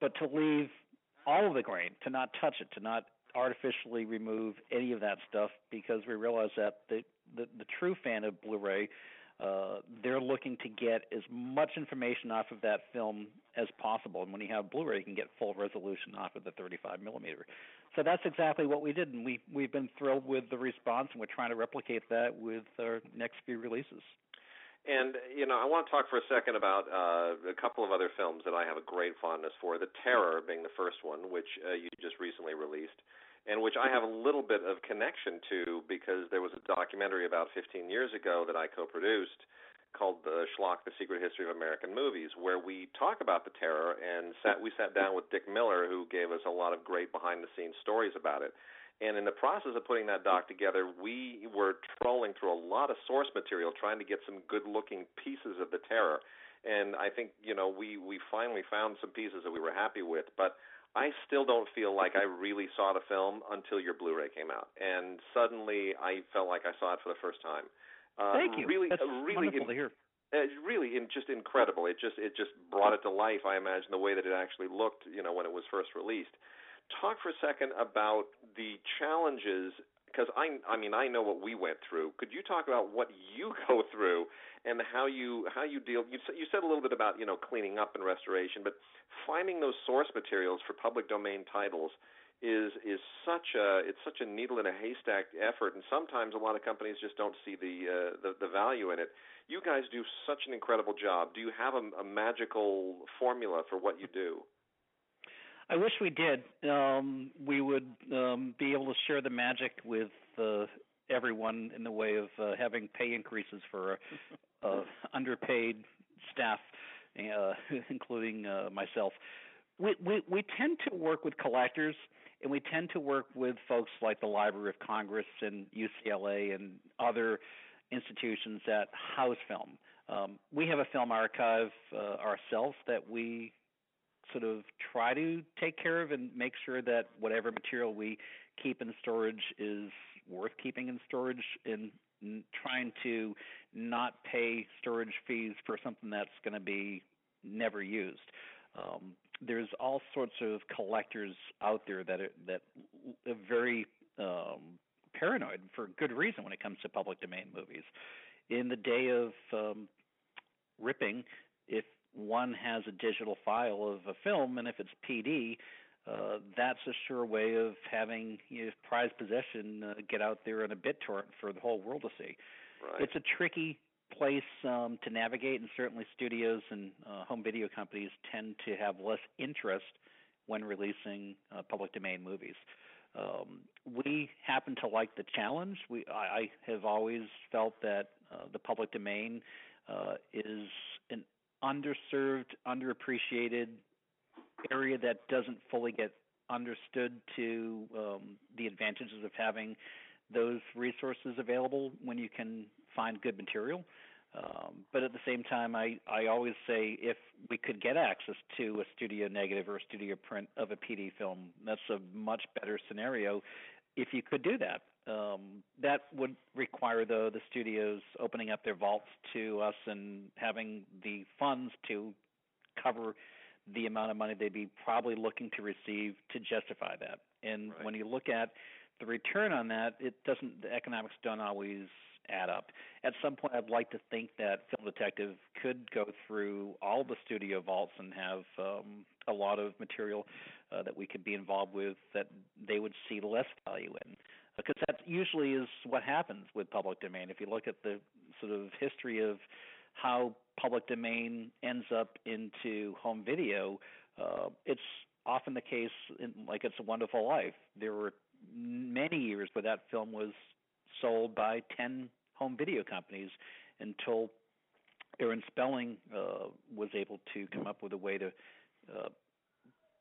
but to leave all of the grain, to not touch it, to not artificially remove any of that stuff because we realize that the the, the true fan of Blu-ray uh, they're looking to get as much information off of that film as possible. And when you have Blu-ray, you can get full resolution off of the 35 millimeter. So that's exactly what we did, and we we've been thrilled with the response, and we're trying to replicate that with our next few releases. And you know, I want to talk for a second about uh, a couple of other films that I have a great fondness for. The Terror being the first one, which uh, you just recently released and which I have a little bit of connection to because there was a documentary about 15 years ago that I co-produced called the Schlock: The Secret History of American Movies, where we talk about the terror and sat we sat down with Dick Miller, who gave us a lot of great behind-the-scenes stories about it. And in the process of putting that doc together, we were trolling through a lot of source material, trying to get some good-looking pieces of the terror. And I think you know we we finally found some pieces that we were happy with, but I still don't feel like I really saw the film until your Blu-ray came out, and suddenly I felt like I saw it for the first time. Uh, Thank you. Really, That's uh, really, wonderful in, to hear. Uh, really, in, just incredible. It just it just brought it to life. I imagine the way that it actually looked, you know, when it was first released. Talk for a second about the challenges because I I mean I know what we went through. Could you talk about what you go through and how you how you deal? You said, you said a little bit about you know cleaning up and restoration, but finding those source materials for public domain titles is is such a it's such a needle in a haystack effort, and sometimes a lot of companies just don't see the uh, the, the value in it. You guys do such an incredible job. Do you have a, a magical formula for what you do? I wish we did. Um, we would um, be able to share the magic with uh, everyone in the way of uh, having pay increases for uh, underpaid staff, uh, including uh, myself. We, we we tend to work with collectors, and we tend to work with folks like the Library of Congress and UCLA and other institutions that house film. Um, we have a film archive uh, ourselves that we sort of try to take care of and make sure that whatever material we keep in storage is worth keeping in storage and trying to not pay storage fees for something that's going to be never used. Um, there's all sorts of collectors out there that are, that are very um, paranoid for good reason when it comes to public domain movies. In the day of um, ripping, if one has a digital file of a film, and if it's PD, uh, that's a sure way of having you know, prized possession uh, get out there in a BitTorrent for the whole world to see. Right. It's a tricky place um, to navigate, and certainly studios and uh, home video companies tend to have less interest when releasing uh, public domain movies. Um, we happen to like the challenge. We I, I have always felt that uh, the public domain uh, is an underserved, underappreciated area that doesn't fully get understood to um, the advantages of having those resources available when you can find good material. Um, but at the same time, I, I always say if we could get access to a studio negative or a studio print of a PD film, that's a much better scenario if you could do that. Um, that would require, though, the studios opening up their vaults to us and having the funds to cover the amount of money they'd be probably looking to receive to justify that. And Right. when you look at the return on that, it doesn't. The economics don't always add up. At some point, I'd like to think that Film Detective could go through all the studio vaults and have um, a lot of material uh, that we could be involved with that they would see less value in. Because that usually is what happens with public domain. If you look at the sort of history of how public domain ends up into home video, uh, it's often the case, in, like It's a Wonderful Life. There were many years where that film was sold by 10 home video companies until Aaron Spelling uh, was able to come up with a way to uh,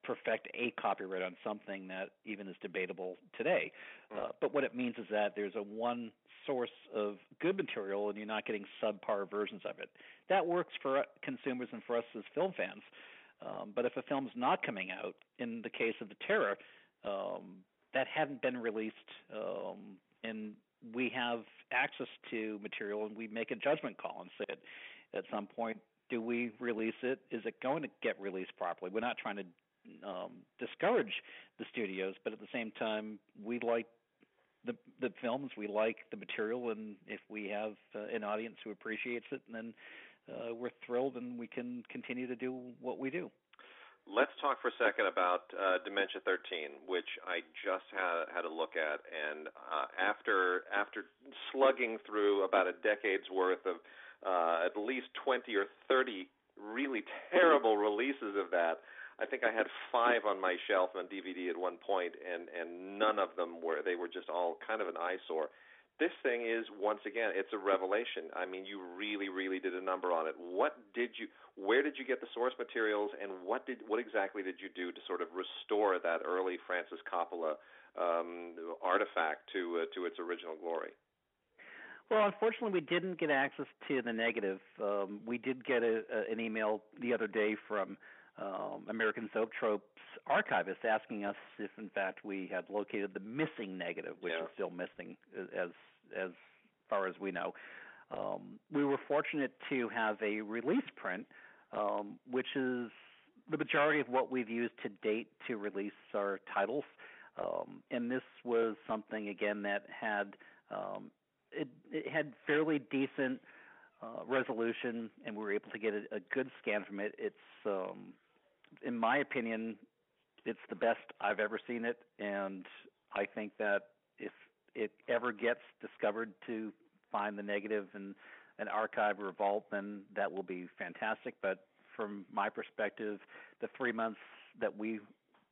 perfect a copyright on something that even is debatable today. Uh, but what it means is that there's a one source of good material and you're not getting subpar versions of it. That works for consumers and for us as film fans. Um, but if a film's not coming out, in the case of The Terror, um, that hadn't been released, um, and we have access to material, and we make a judgment call and say at some point: Do we release it? Is it going to get released properly? We're not trying to um, discourage the studios, but at the same time, we like the the films, we like the material, and if we have uh, an audience who appreciates it, then uh, we're thrilled, and we can continue to do what we do. Let's talk for a second about uh, Dementia 13, which I just had had a look at, and uh, after after slugging through about a decade's worth of uh, at least 20 or 30 really terrible releases of that, I think I had five on my shelf on DVD at one point, and and none of them were. They were just all kind of an eyesore. This thing is once again, it's a revelation. I mean, you really, really did a number on it. What did you? Where did you get the source materials, and what did what exactly did you do to sort of restore that early Francis Coppola um, artifact to uh, to its original glory? Well, unfortunately, we didn't get access to the negative. Um, we did get a, a, an email the other day from um, American Zoetrope's archivist asking us if, in fact, we had located the missing negative, which Yeah. is still missing as as far as we know. Um, we were fortunate to have a release print, um, which is the majority of what we've used to date to release our titles. Um, and this was something again that had um, it, it had fairly decent uh, resolution, and we were able to get a, a good scan from it. It's, um, in my opinion, it's the best I've ever seen it, and I think that if it ever gets discovered to find the negative in an archive or vault, then that will be fantastic. But from my perspective, the three months that we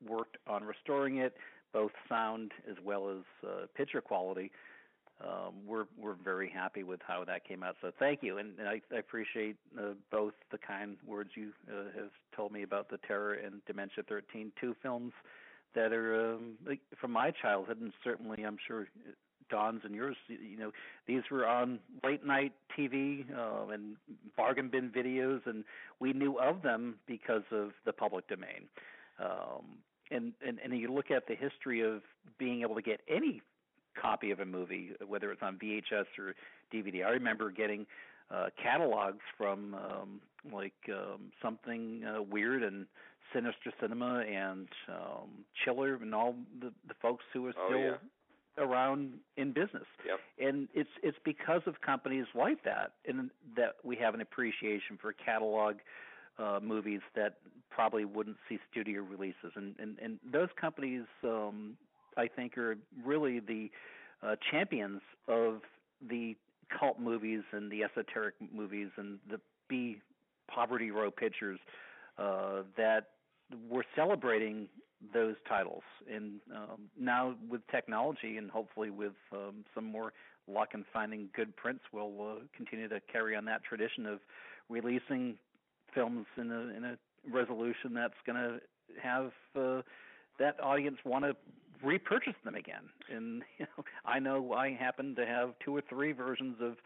worked on restoring it, both sound as well as uh, picture quality, um, we're we're very happy with how that came out. So thank you, and, and I, I appreciate uh, both the kind words you uh, have told me about the Terror and Dementia 13, two films that are um, like, from my childhood, and certainly I'm sure Don's and yours. You know, these were on late night TV uh, and bargain bin videos, and we knew of them because of the public domain. Um, and, and and you look at the history of being able to get any copy of a movie, whether it's on VHS or DVD. I remember getting uh, catalogs from um, like um, something uh, weird and Sinister Cinema and um, Chiller and all the, the folks who are Oh, still yeah. around in business. Yep. And it's it's because of companies like that and that we have an appreciation for catalog uh, movies that probably wouldn't see studio releases. And and, and those companies um, I think are really the uh, champions of the cult movies and the esoteric movies and the B poverty row pictures uh, that we're celebrating those titles, and um, now with technology and hopefully with um, some more luck in finding good prints, we'll uh, continue to carry on that tradition of releasing films in a in a resolution that's going to have uh, that audience want to repurchase them again. And you know, I know I happen to have two or three versions of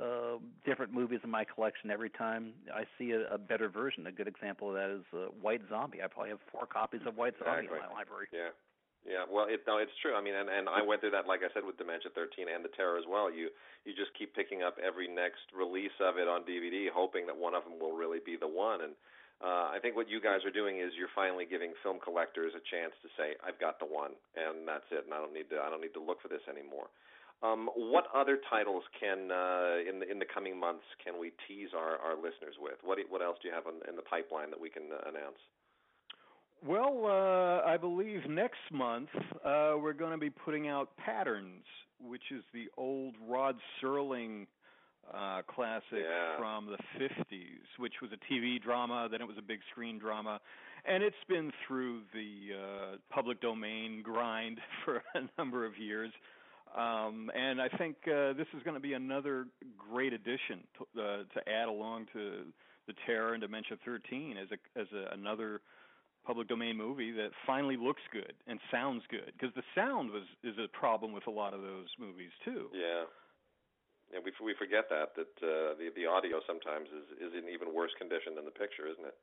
uh, different movies in my collection. Every time I see a, a better version, a good example of that is uh, White Zombie. I probably have four copies of White Zombie exactly. in my library. Yeah. Yeah, well, it, no, it's true. I mean, and and I went through that, like I said, with Dementia 13 and The Terror as well. You you just keep picking up every next release of it on DVD, hoping that one of them will really be the one. And uh, I think what you guys are doing is you're finally giving film collectors a chance to say, "I've got the one, and that's it, and I don't need to I don't need to look for this anymore." Um, what other titles can uh, in the in the coming months can we tease our, our listeners with? What what else do you have in, in the pipeline that we can uh, announce? Well, uh, I believe next month uh, we're going to be putting out Patterns, which is the old Rod Serling uh, classic Yeah. from the 50s, which was a TV drama, then it was a big screen drama, and it's been through the uh, public domain grind for a number of years. Um, and I think uh, this is going to be another great addition to, uh, to add along to the Terror and Dementia 13 as a as a, another public domain movie that finally looks good and sounds good because the sound was is a problem with a lot of those movies too. Yeah. Yeah, we we forget that that uh, the the audio sometimes is is in even worse condition than the picture, isn't it?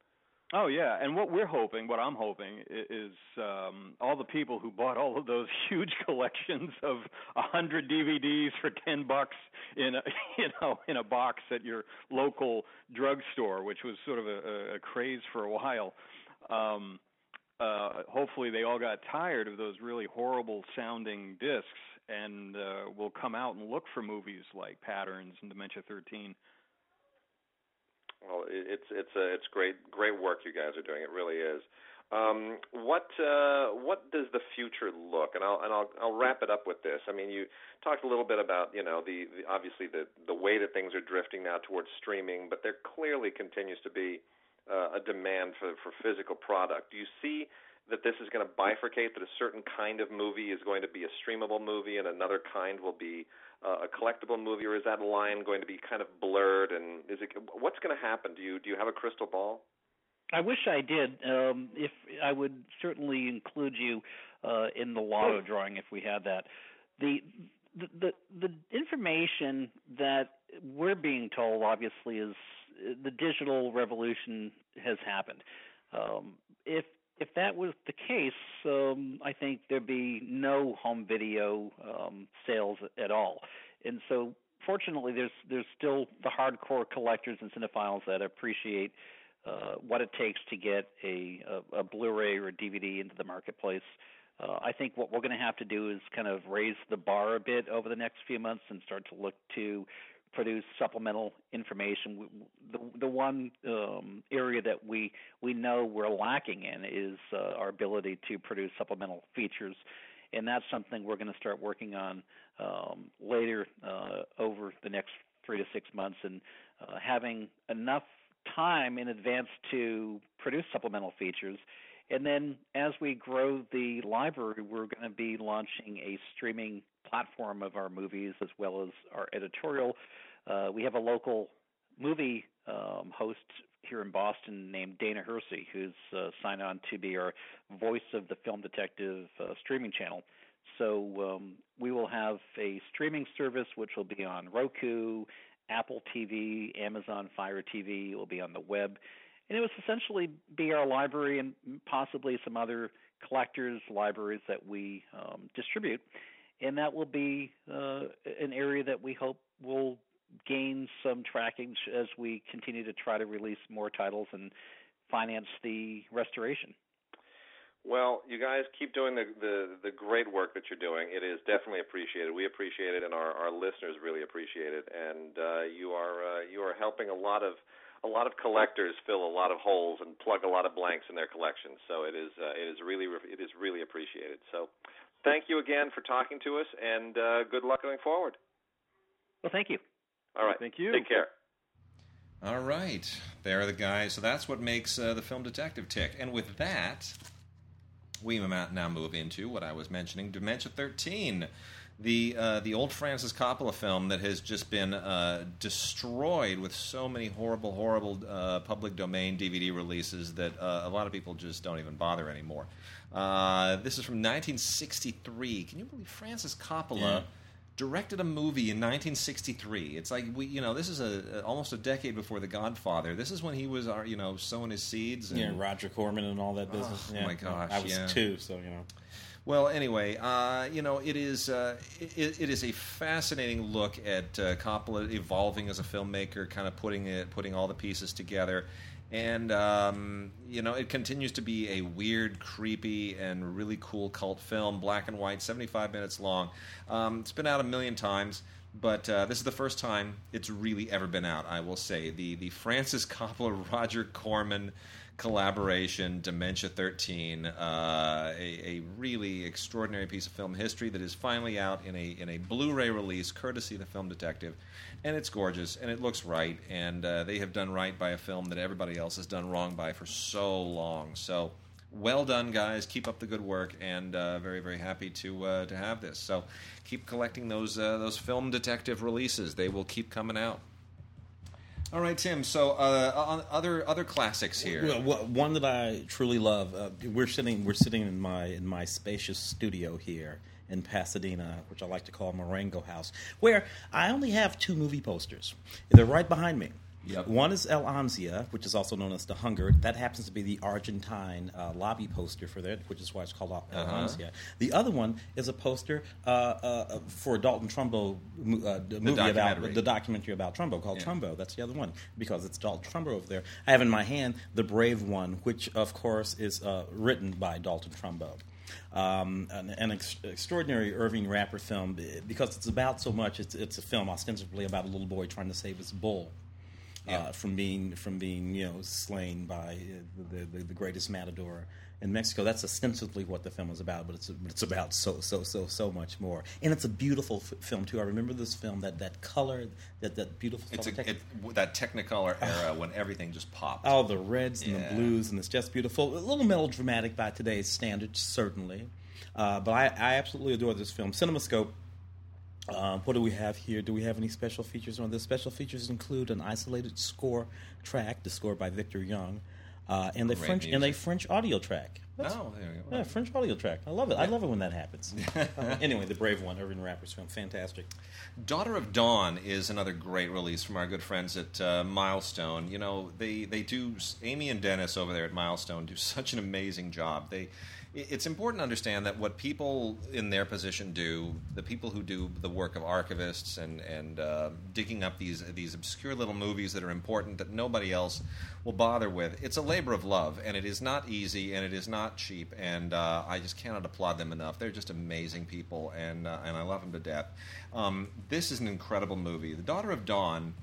Oh yeah, and what we're hoping, what I'm hoping, is um, all the people who bought all of those huge collections of a hundred DVDs for ten bucks in a you know in a box at your local drugstore, which was sort of a- a craze for a while. Um, uh, hopefully, they all got tired of those really horrible sounding discs and uh, will come out and look for movies like Patterns and Dementia 13. Well, it's it's a it's great great work you guys are doing. It really is. Um, what uh, what does the future look? And I'll and I'll I'll wrap it up with this. I mean, you talked a little bit about you know the, the obviously the the way that things are drifting now towards streaming, but there clearly continues to be uh, a demand for for physical product. Do you see that this is going to bifurcate? That a certain kind of movie is going to be a streamable movie, and another kind will be uh, a collectible movie, or is that line going to be kind of blurred? And is it what's going to happen? Do you do you have a crystal ball? I wish I did. Um, if I would certainly include you uh, in the lotto drawing if we had that. The, the the the information that we're being told obviously is uh, the digital revolution has happened. Um, if if that was the case, um, I think there'd be no home video um, sales at all. And so, fortunately, there's there's still the hardcore collectors and cinephiles that appreciate uh, what it takes to get a, a, a Blu-ray or a DVD into the marketplace. Uh, I think what we're going to have to do is kind of raise the bar a bit over the next few months and start to look to produce supplemental information. The the one um, area that we we know we're lacking in is uh, our ability to produce supplemental features, and that's something we're going to start working on um, later uh, over the next three to six months, and uh, having enough time in advance to produce supplemental features. And then as we grow the library, we're going to be launching a streaming platform of our movies as well as our editorial. Uh, we have a local movie um, host here in Boston named Dana Hersey, who's uh, signed on to be our voice of the Film Detective uh, streaming channel. So um, we will have a streaming service which will be on Roku, Apple TV, Amazon Fire TV. It will be on the web, and it will essentially be our library and possibly some other collectors' libraries that we um, distribute. And that will be uh, an area that we hope will gain some tracking as we continue to try to release more titles and finance the restoration. Well, you guys keep doing the, the the great work that you're doing. It is definitely appreciated. We appreciate it, and our, our listeners really appreciate it. And uh, you are uh, you are helping a lot of a lot of collectors fill a lot of holes and plug a lot of blanks in their collections. So it is uh, it is really it is really appreciated. So thank you again for talking to us, and uh, good luck going forward. Well, thank you. All right, Thank you. Take care. All right, there are the guys. So that's what makes uh, the film detective tick. And with that, we ma- now move into what I was mentioning, Dementia 13, the uh, the old Francis Coppola film that has just been uh, destroyed with so many horrible, horrible uh, public domain DVD releases that uh, a lot of people just don't even bother anymore. Uh, this is from 1963. Can you believe Francis Coppola? Yeah. Directed a movie in 1963. It's like we, you know, this is a, a- almost a decade before The Godfather. This is when he was, uh, you know, sowing his seeds. And, Yeah, Roger Corman and all that business. Oh, yeah. my gosh, I was yeah. two, so you know. Well, anyway, uh, you know, it is uh, it, it is a fascinating look at uh, Coppola evolving as a filmmaker, kind of putting it, putting all the pieces together, and um, you know, it continues to be a weird, creepy, and really cool cult film, black and white, seventy five minutes long. Um, it's been out a million times. But uh, this is the first time it's really ever been out. I will say the the Francis Coppola Roger Corman collaboration, Dementia 13, uh, a, a really extraordinary piece of film history that is finally out in a in a Blu-ray release, courtesy of the Film Detective, and it's gorgeous and it looks right, and uh, they have done right by a film that everybody else has done wrong by for so long. So. Well done, guys! Keep up the good work, and uh, very, very happy to uh, to have this. So, keep collecting those uh, those film detective releases; they will keep coming out. All right, Tim. So, uh, other other classics here. Well, one that I truly love. Uh, we're sitting. We're sitting in my in my spacious studio here in Pasadena, which I like to call Marengo House, where I only have two movie posters. They're right behind me. Yep. One is El Ansia, which is also known as The Hunger. That happens to be the Argentine uh, lobby poster for that, which is why it's called El Uh-huh. Ansia. The other one is a poster uh, uh, for Dalton Trumbo uh, the movie about documentary. the documentary about Trumbo called Yeah. Trumbo. That's the other one because it's Dalton Trumbo over there. I have in my hand the Brave One, which of course is uh, written by Dalton Trumbo. Um, an, an ex- extraordinary Irving Rapper film because it's about so much. It's, it's a film ostensibly about a little boy trying to save his bull. Yeah. Uh, from being from being you know slain by the, the the greatest matador in Mexico. That's ostensibly what the film is about, but it's it's about so so so so much more. And it's a beautiful f- film too. I remember this film that that color that that beautiful. It's a, it, that Technicolor era when everything just popped. All the reds and Yeah. the blues, and it's just beautiful. A little melodramatic by today's standards, certainly. Uh, but I, I absolutely adore this film. CinemaScope. Uh, what do we have here? Do we have any special features on the Special features include an isolated score track, the score by Victor Young, uh, and a Great French and a. French audio track. That's- Oh, there we go. Yeah, French audio track. I love it. I love it when that happens. Uh, anyway, the brave one, Irving Rapper's film, fantastic. Daughter of Dawn is another great release from our good friends at uh, Milestone. You know, they they do Amy and Dennis over there at Milestone do such an amazing job. They it's important to understand that what people in their position do, the people who do the work of archivists and and uh, digging up these these obscure little movies that are important that nobody else will bother with. It's a labor of love, and it is not easy, and it is not cheap. And uh, I just cannot applaud them enough. They're just amazing people, and uh, and I love them to death. Um, this is an incredible movie. The Daughter of Dawn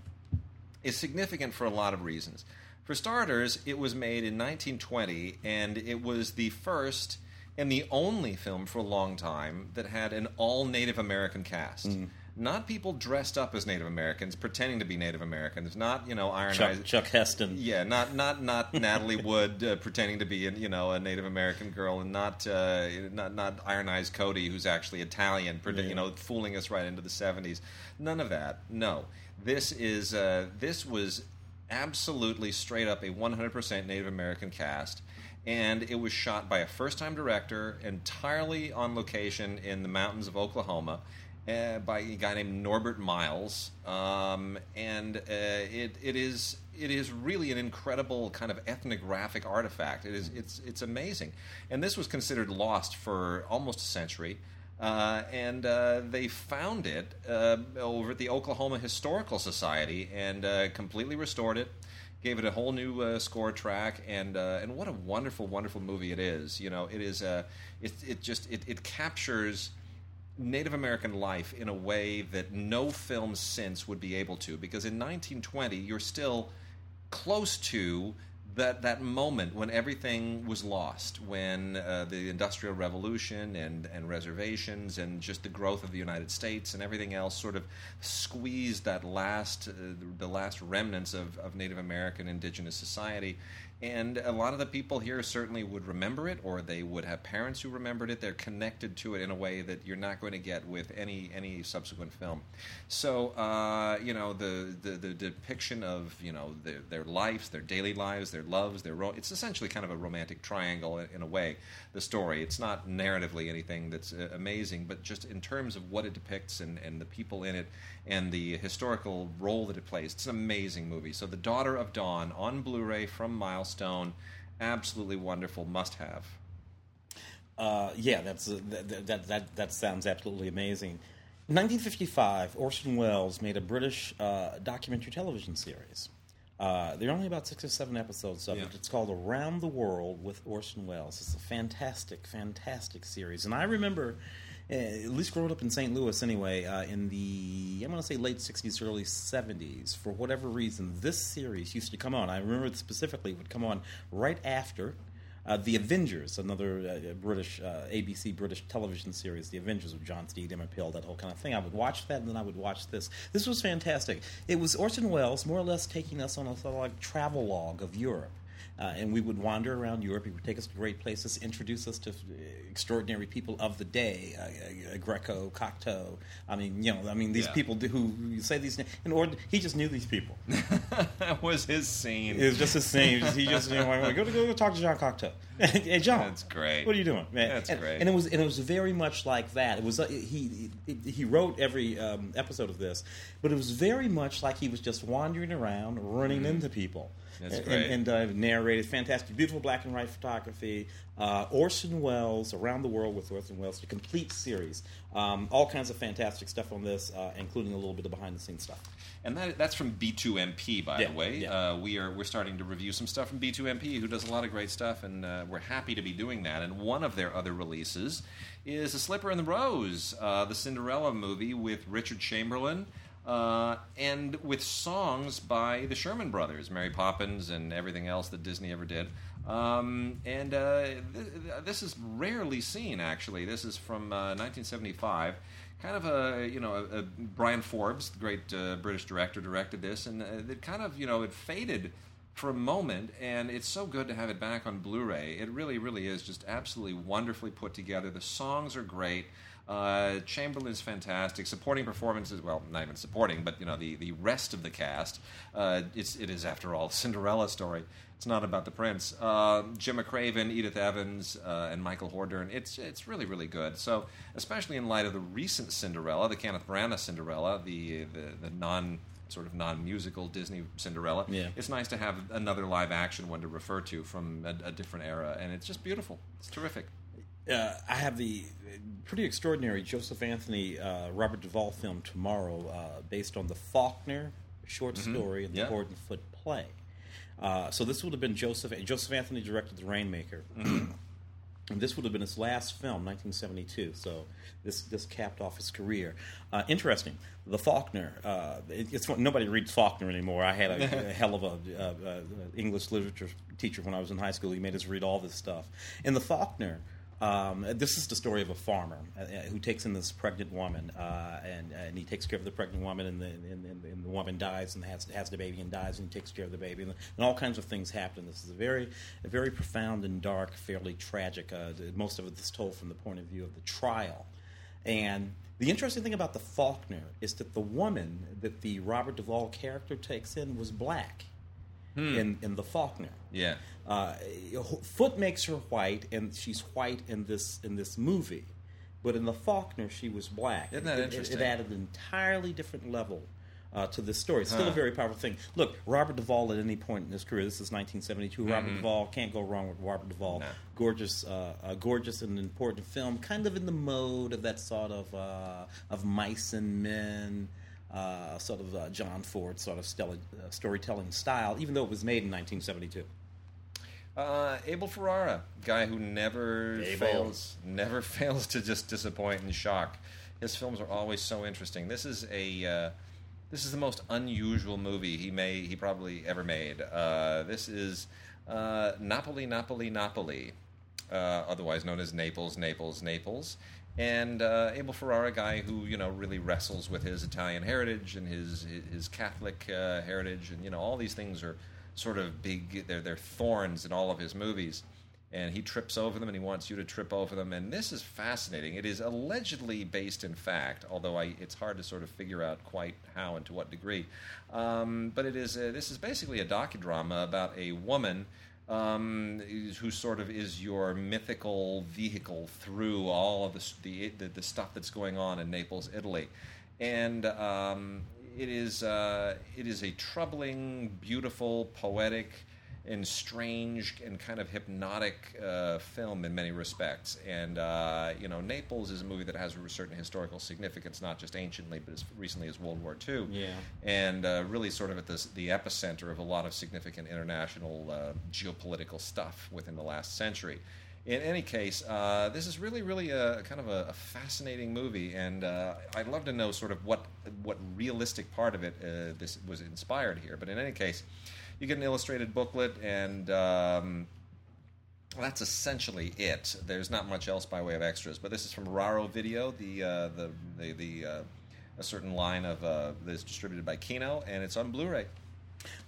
is significant for a lot of reasons. For starters, it was made in 1920, and it was the first and the only film for a long time that had an all Native American cast. Not people dressed up as Native Americans, pretending to be Native Americans. Not you know Iron Chuck, Eyes. Chuck Heston. Yeah, not not not Natalie Wood uh, pretending to be a, you know a Native American girl, and not uh, not not Iron Eyes Cody who's actually Italian, pret- you know, fooling us right into the seventies. None of that. No, this is uh, this was absolutely straight up a one hundred percent Native American cast. And it was shot by a first-time director, entirely on location in the mountains of Oklahoma uh, by a guy named Norbert Myles, um, and uh, it it is it is really an incredible kind of ethnographic artifact. It is it's it's amazing, and this was considered lost for almost a century. Uh, and uh, they found it uh, over at the Oklahoma Historical Society and uh, completely restored it gave it a whole new uh, score track, and uh, and what a wonderful, wonderful movie it is. You know, it is uh, it it just it, it captures Native American life in a way that no film since would be able to, because in 1920 you're still close to that that moment when everything was lost, when uh, the Industrial Revolution and and reservations and just the growth of the United States and everything else sort of squeezed that last uh, the last remnants of, of Native American indigenous society. And a lot of the people here certainly would remember it, or they would have parents who remembered it. They're connected to it in a way that you're not going to get with any any subsequent film. So, uh, you know, the, the, the depiction of you know their, their lives, their daily lives, their loves, their ro- it's essentially kind of a romantic triangle in, in a way. The story. It's not narratively anything that's uh, amazing, but just in terms of what it depicts and, and the people in it and the historical role that it plays. It's an amazing movie. So, The Daughter of Dawn on Blu-ray from Milestone, absolutely wonderful, must have. Uh, yeah, that's uh, that, that that that sounds absolutely amazing. 1955, Orson Welles made a British uh, documentary television series. Uh, there are only about six or seven episodes of Yeah. it. It's called Around the World with Orson Welles. It's a fantastic, fantastic series. And I remember, at least growing up in St. Louis anyway, uh, in the, I'm going to say late 60s, early 70s, for whatever reason, this series used to come on. I remember it specifically would come on right after uh, The Avengers, another uh, British uh, ABC British television series, The Avengers with John Steed, Emma Peel, that whole kind of thing. I would watch that, and then I would watch this. This was fantastic. It was Orson Welles more or less taking us on a sort of like travel log of Europe. Uh, and we would wander around Europe. He would take us to great places, introduce us to uh, extraordinary people of the day, uh, uh, Greco, Cocteau. I mean, you know, I mean, these Yeah. people who you say these names. In order, he just knew these people. that was his scene. It was just the same. He just you know, go to go talk to John Cocteau. hey, John, That's great. What are you doing, man? That's and, great. And it was and it was very much like that. It was uh, he he, he wrote every um, episode of this, but it was very much like he was just wandering around, running into people. That's and, great. And, uh, narrated fantastic, beautiful black and white photography. Uh, Orson Welles, Around the World with Orson Welles, a complete series. Um, all kinds of fantastic stuff on this, uh, including a little bit of behind the scenes stuff. And that, that's from B2MP, by Yeah, the way. yeah. Uh, we are we're starting to review some stuff from B2MP, who does a lot of great stuff, and uh, we're happy to be doing that. And one of their other releases is *A Slipper and the Rose*, uh, the Cinderella movie with Richard Chamberlain, uh, and with songs by the Sherman Brothers, Mary Poppins, and everything else that Disney ever did. Um, and uh, th- th- this is rarely seen, actually. This is from uh, 1975 kind of a you know a, a Bryan Forbes, the great uh, British director, directed this, and uh, it kind of you know it faded for a moment, and it's so good to have it back on Blu-ray. It really, really is just absolutely wonderfully put together. The songs are great. Uh, Chamberlain's fantastic. Supporting performances, well, not even supporting, but you know the, the rest of the cast. Uh, it's it is after all a Cinderella story. It's not about the prince. Uh, Gemma Craven, Edith Evans, uh, and Michael Hordern. It's it's really really good. So especially in light of the recent Cinderella, the Kenneth Branagh Cinderella, the the, the non sort of non musical Disney Cinderella. Yeah. It's nice to have another live action one to refer to from a, a different era, and it's just beautiful. It's terrific. Uh, I have the pretty extraordinary Joseph Anthony uh, Robert Duvall film tomorrow, uh, based on the Faulkner short story and the Mm-hmm. Yeah. Horton Foote play. Uh, so this would have been Joseph. Joseph Anthony directed The Rainmaker. Mm-hmm. And this would have been his last film, 1972. So this this capped off his career. Uh, interesting. The Faulkner. Uh, it, it's nobody reads Faulkner anymore. I had a, a hell of a uh, uh, English literature teacher when I was in high school. He made us read all this stuff. In the Faulkner. Um, this is the story of a farmer uh, uh, who takes in this pregnant woman, uh, and, and he takes care of the pregnant woman, and the, and, and, the woman dies, and has, has the baby and dies, and he takes care of the baby, and, and all kinds of things happen. This is a very, a very profound and dark, fairly tragic. Uh, most of it is told from the point of view of the trial, and the interesting thing about the Faulkner is that the woman that the Robert Duvall character takes in was black in in the Faulkner. Yeah. Uh, Foote makes her white, and she's white in this in this movie, but in the Faulkner she was black. Isn't that It- it- interesting? It, added an entirely different level uh, to this story. It's still Huh. a very powerful thing. Look, Robert Duvall at any point in his career. This is 1972. Robert Duvall can't go wrong with Robert Duvall. No. Gorgeous, uh, uh, gorgeous and important film. Kind of in the mode of that sort of uh, of mice and men. Uh, sort of uh, John Ford sort of stella, uh, storytelling style, even though it was made in 1972. Uh, Abel Ferrara, guy who never Abel. fails, never fails to just disappoint and shock. His films are always so interesting. This is a uh, this is the most unusual movie he may he probably ever made. Uh, this is uh, Napoli, Napoli, Napoli, uh, otherwise known as Naples, Naples, Naples. And uh, Abel Ferrara, a guy who you know really wrestles with his Italian heritage and his his Catholic uh, heritage, and you know all these things are sort of big. They're they're thorns in all of his movies. And he trips over them and he wants you to trip over them. And this is fascinating. It is allegedly based in fact although I, it's hard to sort of figure out quite how and to what degree. Um, but it is uh, this is basically a docudrama about a woman um, who sort of is your mythical vehicle through all of the, the, the, stuff that's going on in Naples, Italy. And um, it is uh, it is a troubling, beautiful, poetic, and strange and kind of hypnotic uh, film in many respects. And uh, you know, Naples is a movie that has a certain historical significance, not just anciently, but as recently as World War II. Yeah. And uh, really, sort of at this, the epicenter of a lot of significant international uh, geopolitical stuff within the last century. In any case, uh, this is really, really a kind of a, a fascinating movie, and uh, I'd love to know sort of what what realistic part of it uh, this was inspired here. But in any case, you get an illustrated booklet, and um, that's essentially it. There's not much else by way of extras. But this is from Raro Video, the uh, the the, the uh, a certain line of uh, that's distributed by Kino, and it's on Blu-ray.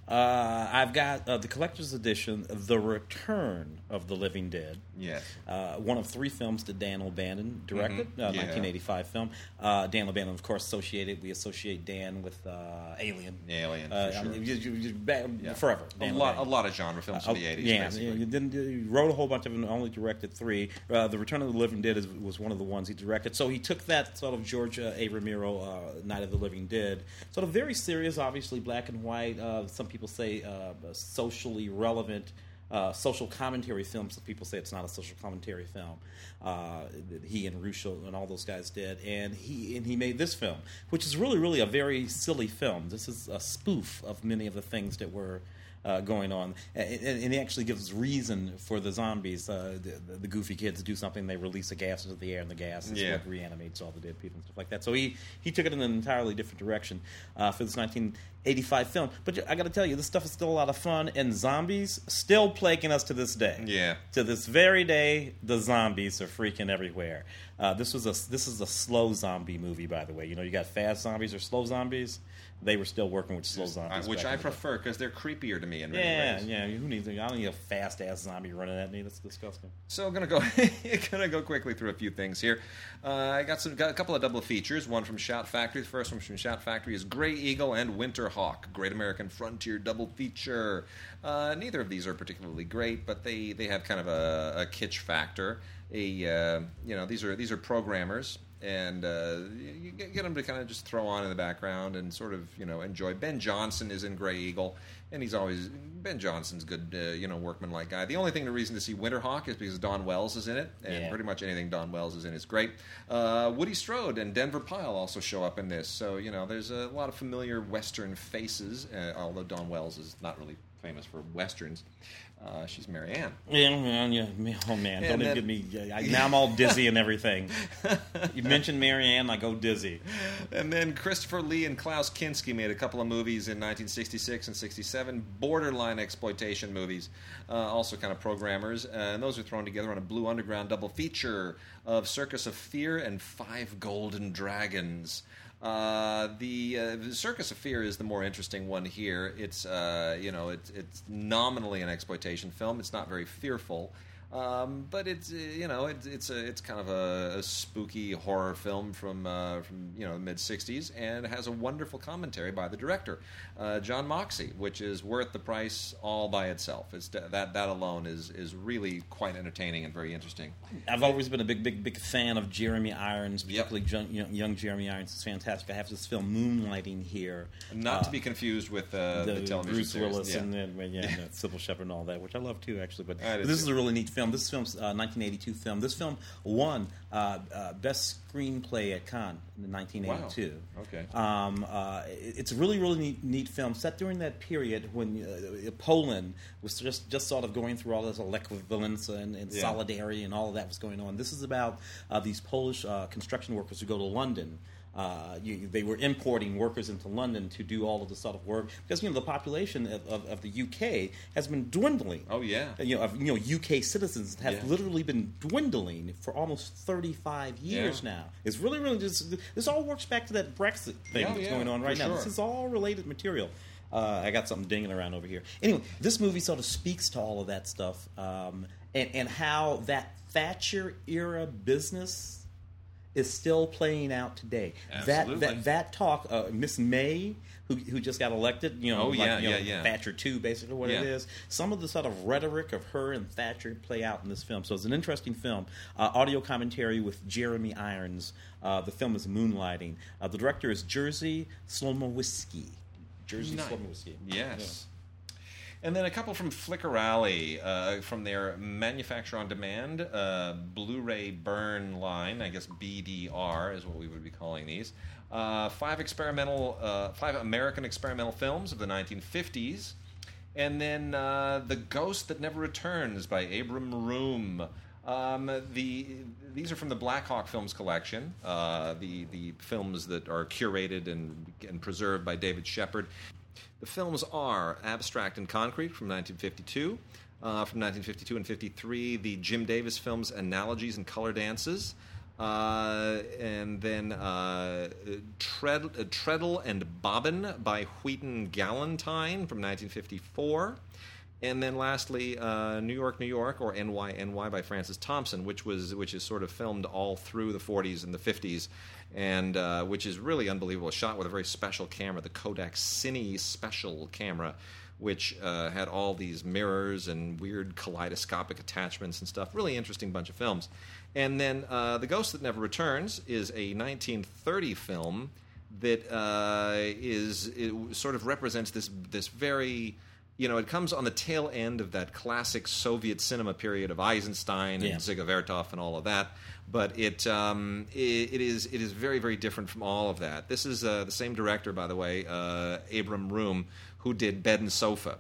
Uh, I've got uh, the collector's edition, The Return of the Living Dead. Yes. Uh, one of three films that Dan O'Bannon directed, Mhm. uh, Yeah. 1985 film. Uh, Dan O'Bannon, of course, associated. We associate Dan with uh, Alien. Alien, Uh, for I sure. mean, you- you- you- ba- Yeah. Forever. A lot, a lot of genre films from the 80s, yeah, basically. didn't, he wrote a whole bunch of them. Only directed three. The Return of the Living Dead is, was one of the ones he directed. So he took that sort of George uh, A. Romero uh, Night of the Living Dead, sort of very serious, obviously black and white. Uh, some people say uh, socially relevant. Uh, social commentary film. Some people say it's not a social commentary film. Uh, he and Russo and all those guys did, and he and he made this film, which is really, really a very silly film. This is a spoof of many of the things that were uh, going on, and, and he actually gives reason for the zombies, uh, the, the goofy kids, to do something. They release a gas into the air, and the gas is Yeah. what reanimates all the dead people and stuff like that. So he he took it in an entirely different direction uh, for this 1985 film. But I got to tell you, this stuff is still a lot of fun, and zombies still plaguing us to this day. Yeah. To this very day, the zombies are freaking everywhere. Uh, this was a this is a slow zombie movie, by the way. You know, you got fast zombies or slow zombies. They were still working with slow zombies, which I in the day. prefer because they're creepier to me in Yeah, ways. yeah. Who needs? I don't need a fast ass zombie running at me. That's disgusting. So I'm gonna go gonna go quickly through a few things here. Uh, I got some got a couple of double features. One from Shout Factory. The first one from Shout Factory is Gray Eagle and Winter Hawk, Great American Frontier double feature. Uh, neither of these are particularly great, but they, they have kind of a, a kitsch factor. A uh, you know these are these are programmers. And uh, you get, get them to kind of just throw on in the background and sort of you know enjoy. Ben Johnson is in Gray Eagle, and he's always Ben Johnson's good, uh, you know, workmanlike guy. The only thing, the reason to see Winterhawk is because Dawn Wells is in it, and Yeah. pretty much anything Dawn Wells is in is great. Uh, Woody Strode and Denver Pyle also show up in this, so you know, there's a lot of familiar Western faces. Uh, although Dawn Wells is not really famous for westerns, uh, she's Marianne. Ann. Yeah, yeah. Oh man, And don't then- even get me. I, now I'm all dizzy and everything. you mentioned Mary Ann, I go dizzy. And then Christopher Lee and Klaus Kinski made a couple of movies in 1966 and 67, borderline exploitation movies, uh, also kind of programmers. Uh, and those are thrown together on a Blue Underground double feature of Circus of Fear and Five Golden Dragons. Uh, the, uh, Circus of Fear is the more interesting one here. It's uh, you know it's nominally an exploitation film. It's not very fearful. Um, but it's you know it's it's a it's kind of a, a spooky horror film from uh, from you know the mid '60s, and it has a wonderful commentary by the director, uh, John Moxey, which is worth the price all by itself. It's that that alone is is really quite entertaining and very interesting. I've always been a big, big, big fan of Jeremy Irons, Yep. particularly young, young, young Jeremy Irons. It's fantastic. I have this film Moonlighting here. Not Uh, to be confused with uh, the, television Bruce series. Willis Yeah. and then yeah, uh, Cybill Shepherd and all that, which I love too, actually. But, but this is a really neat film. This film's uh, 1982 film. This film won uh, uh, best screenplay at Cannes in 1982. Wow. Okay. Um, uh, it- it's a really, really neat, neat film set during that period when uh, Poland was just, just sort of going through all this equivalence and, and Yeah. solidarity and all of that was going on. This is about uh, these Polish uh, construction workers who go to London. Uh, you, they were importing workers into London to do all of the sort of work because you know the population of, of, of the UK has been dwindling. Oh yeah. You know, of, you know, UK citizens have Yeah. literally been dwindling for almost 35 years Yeah. now. It's really, really just this all works back to that Brexit thing that's yeah, going on right now. sure. This is all related material. Uh, I got something dinging around over here. Anyway, this movie sort of speaks to all of that stuff um, and, and how that Thatcher era business is still playing out today. Absolutely. That that that talk, uh, Miss May, who who just got elected, you know, Oh, like, yeah, you know, yeah, yeah. Thatcher two, basically what Yeah. it is. Some of the sort of rhetoric of her and Thatcher play out in this film. So it's an interesting film. Uh, audio commentary with Jeremy Irons. Uh, the film is Moonlighting. Uh, the director is Jerzy Skolimowski. Jerzy Nice. Skolimowski. Yes. And then a couple from Flicker Alley uh, from their manufacture on demand uh, Blu ray burn line, I guess BDR is what we would be calling these. Uh, five experimental, uh, five American experimental films of the 1950s. And then uh, The Ghost That Never Returns by Abram Room. Um, the these are from the Blackhawk Films collection. Uh, the the films that are curated and and preserved by David Shepard. The films are Abstract and Concrete from 1952. Uh, from 1952 and 53, the Jim Davis films Analogies and Color Dances. Uh, and then uh, Tread, uh, Treadle and Bobbin by Wheaton Galentine from 1954. And then lastly, uh, New York, New York, or NYNY by Francis Thompson, which was which is sort of filmed all through the 40s and the 50s, and uh, which is really unbelievable. Shot with a very special camera, the Kodak Cine Special camera, which uh, had all these mirrors and weird kaleidoscopic attachments and stuff. Really interesting bunch of films. And then uh, The Ghost That Never Returns is a 1930 film that uh, is sort of represents this this very you know it comes on the tail end of that classic Soviet cinema period of Eisenstein Yeah. and Dziga Vertov and all of that. But it, um, it it is it is very very different from all of that. This is uh, the same director, by the way, uh, Abram Room, who did Bed and Sofa,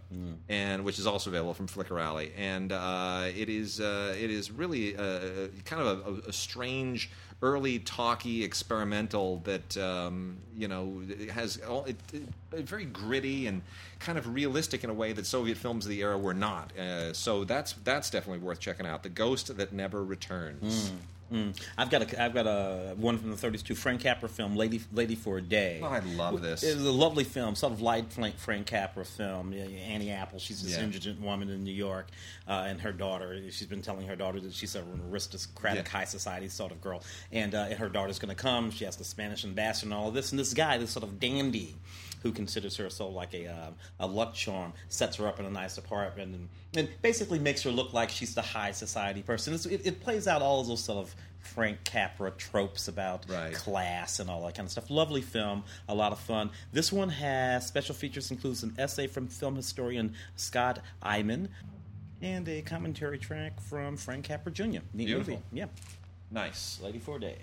and which is also available from Flicker Alley. And uh, it is uh, it is really uh, kind of a, a, a strange early talky experimental that um, you know has all, it, it, very gritty and kind of realistic in a way that Soviet films of the era were not. Uh, so that's that's definitely worth checking out. The Ghost That Never Returns. Mm. I've got a I've got a one from the 30s too. Frank Capra film, Lady Lady for a Day. Oh, I love this. It's a lovely film, sort of light Frank, Frank Capra film. Annie Apple, she's this Yeah. indigent woman in New York, uh, and her daughter. She's been telling her daughter that she's sort of an aristocratic Yeah. high society sort of girl, and, uh, and her daughter's going to come. She has the Spanish ambassador and all of this, and this guy, this sort of dandy. Who considers her of like a uh, a luck charm? Sets her up in a nice apartment and, and basically makes her look like she's the high society person. It's, it, it plays out all those sort of Frank Capra tropes about Right. class and all that kind of stuff. Lovely film, a lot of fun. This one has special features, includes an essay from film historian Scott Eyman and a commentary track from Frank Capra Jr. Neat Beautiful. movie. Yeah. Nice. Lady for a Day.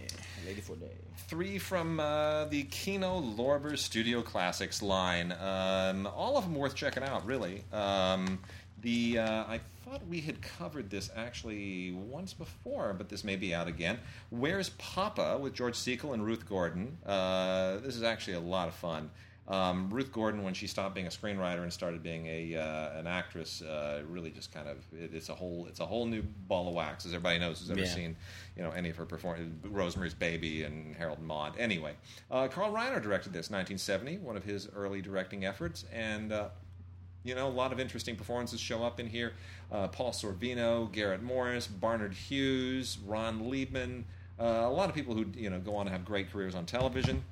Lady for a Day. Three from uh, the Kino Lorber Studio Classics line. Um, all of them worth checking out, really. Um, the uh, I thought we had covered this actually once before, but this may be out again. Where's Papa with George Segal and Ruth Gordon? Uh, this is actually a lot of fun. Um, Ruth Gordon, when she stopped being a screenwriter and started being a uh, an actress, uh, really just kind of it, it's a whole it's a whole new ball of wax, as everybody knows who's ever Yeah. seen you know any of her performances, Rosemary's Baby and Harold and Maude. Anyway, uh, Carl Reiner directed this 1970, one of his early directing efforts, and uh, you know a lot of interesting performances show up in here. Uh, Paul Sorvino, Garrett Morris, Barnard Hughes, Ron Leibman, uh, a lot of people who you know go on to have great careers on television.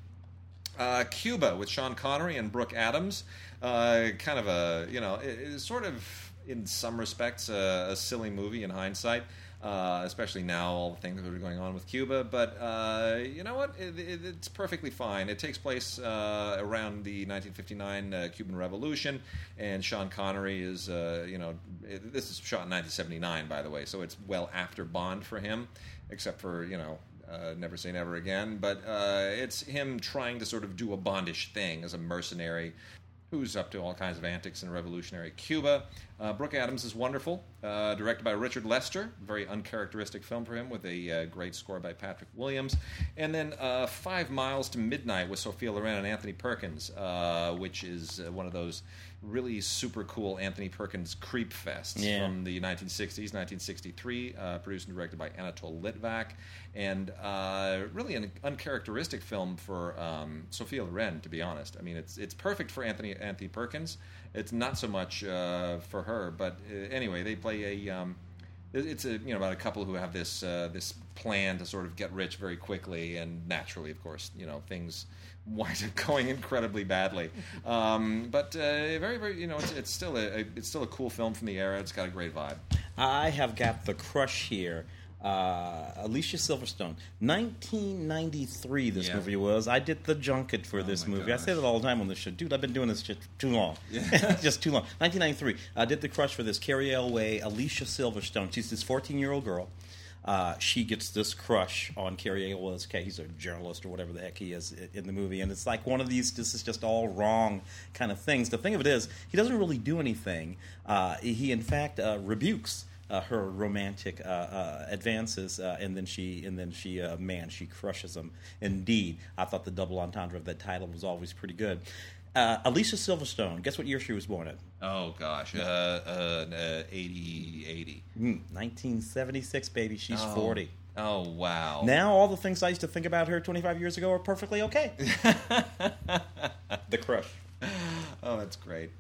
Uh, Cuba with Sean Connery and Brooke Adams, uh, kind of a you know, it, sort of in some respects a, a silly movie in hindsight, uh, especially now all the things that are going on with Cuba. But uh, you know what? It, it, it's perfectly fine. It takes place uh, around the 1959 uh, Cuban Revolution, and Sean Connery is you know, this is shot in 1979, by the way, so it's well after Bond for him, except for you know uh, Never Say Never Again, but uh, it's him trying to sort of do a Bondish thing as a mercenary who's up to all kinds of antics in revolutionary Cuba. Uh, Brooke Adams is wonderful, uh, directed by Richard Lester, very uncharacteristic film for him with a uh, great score by Patrick Williams. And then uh, Five Miles to Midnight with Sophia Loren and Anthony Perkins, uh, which is uh, one of those really super cool Anthony Perkins creep fests Yeah. from the 1960s, 1963, uh, produced and directed by Anatole Litvak, and uh, really an uncharacteristic film for um, Sophia Loren, to be honest. I mean, it's it's perfect for Anthony Anthony Perkins. It's not so much uh, for her, but uh, anyway, they play a. Um, it's a you know about a couple who have this uh, this plan to sort of get rich very quickly, and naturally, of course, you know things wind up going incredibly badly. Um, but uh, very very you know it's, it's still a, a it's still a cool film from the era. It's got a great vibe. I have got the crush here. Uh, Alicia Silverstone, 1993. This Yeah. movie was. I did the junket for this my movie. I say that all the time on this show, dude. I've been doing this shit too long, Yeah. just too long. 1993. I did the crush for this. Cary Elwes, Alicia Silverstone. She's this 14 year old girl. Uh, she gets this crush on Cary Elwes. Okay, he's a journalist or whatever the heck he is in the movie, and it's like one of these. This is just all wrong kind of things. The thing of it is, he doesn't really do anything. Uh, he, in fact, uh, rebukes her romantic uh, uh, advances, uh, and then she, and then she, uh, man, she crushes him. Indeed, I thought the double entendre of that title was always pretty good. Uh, Alicia Silverstone. Guess what year she was born in? Oh gosh, uh, uh, uh, 80, 80. Hmm, 1976, baby. She's Oh. 40. Oh wow. Now all the things I used to think about her 25 years ago are perfectly okay. the crush. oh, that's great.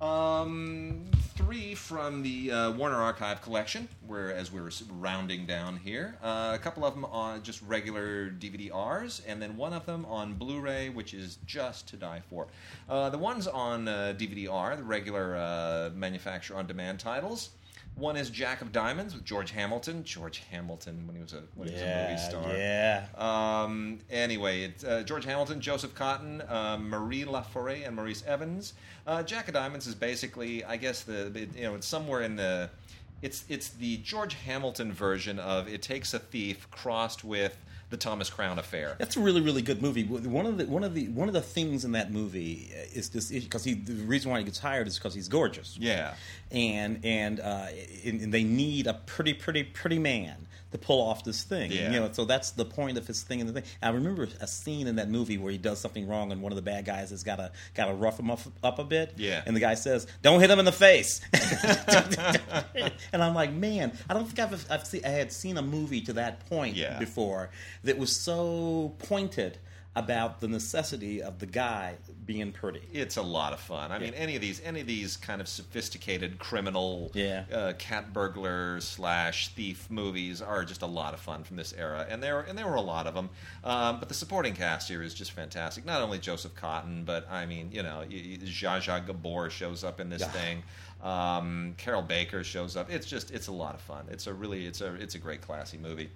Um, three from the uh, Warner Archive collection, where as we're rounding down here, uh, a couple of them on just regular DVD-Rs, and then one of them on Blu-ray, which is just to die for. Uh, the ones on uh, DVD-R, the regular uh, manufacturer-on-demand titles. One is Jack of Diamonds with George Hamilton. George Hamilton when he was a when he was a movie star. yeah. Um, anyway, it's uh, George Hamilton, Joseph Cotten, uh, Marie Laforêt, and Maurice Evans. Uh, Jack of Diamonds is basically, I guess, the it- you know it's somewhere in the it's it's the George Hamilton version of It Takes a Thief crossed with the Thomas Crown Affair. That's a really, really good movie. One of the one of the one of the things in that movie is this because he the reason why he gets hired is because he's gorgeous. Yeah. and and, uh, and and they need a pretty, pretty, pretty man to pull off this thing. Yeah. You know, so that's the point of his thing. And the thing, I remember a scene in that movie where he does something wrong, and one of the bad guys has got to got to rough him up, up a bit. Yeah. and the guy says, "Don't hit him in the face." and I'm like, man, I don't think I've, I've seen, I had seen a movie to that point Yeah. before that was so pointed about the necessity of the guy being pretty. It's a lot of fun. I mean, any of these, any of these kind of sophisticated criminal, Yeah. uh, cat burglar slash thief movies are just a lot of fun from this era, and there and there were a lot of them. Um, but the supporting cast here is just fantastic. Not only Joseph Cotten, but I mean, you know, Zsa Zsa Gabor shows up in this Yeah. thing. Um, Carroll Baker shows up. It's just it's a lot of fun. It's a really it's a it's a great classy movie.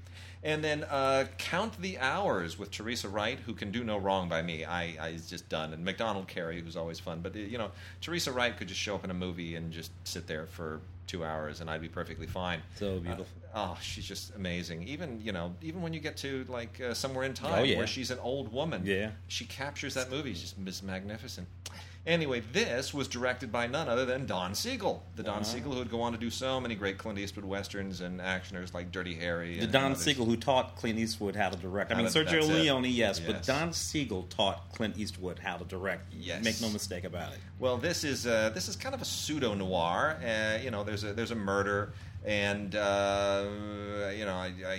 And then uh, Count the Hours with Teresa Wright, who can do no wrong by me. I, I is just done. And Macdonald Carey, who's always fun. But uh, you know, Teresa Wright could just show up in a movie and just sit there for two hours, and I'd be perfectly fine. So beautiful. Uh, oh, she's just amazing. Even you know, even when you get to like uh, somewhere in time Oh, yeah. where she's an old woman, Yeah. she captures that movie. She's just magnificent. Anyway, this was directed by none other than Don Siegel. The Don Uh-huh. Siegel who would go on to do so many great Clint Eastwood westerns and actioners like Dirty Harry. The Don others. Siegel who taught Clint Eastwood how to direct. I mean, Sergio. Leone, yes, but Don Siegel taught Clint Eastwood how to direct. Yes. Make no mistake about it. Well, this is uh, this is kind of a pseudo noir. Uh, you know, there's a there's a murder, and uh, you know, I, I,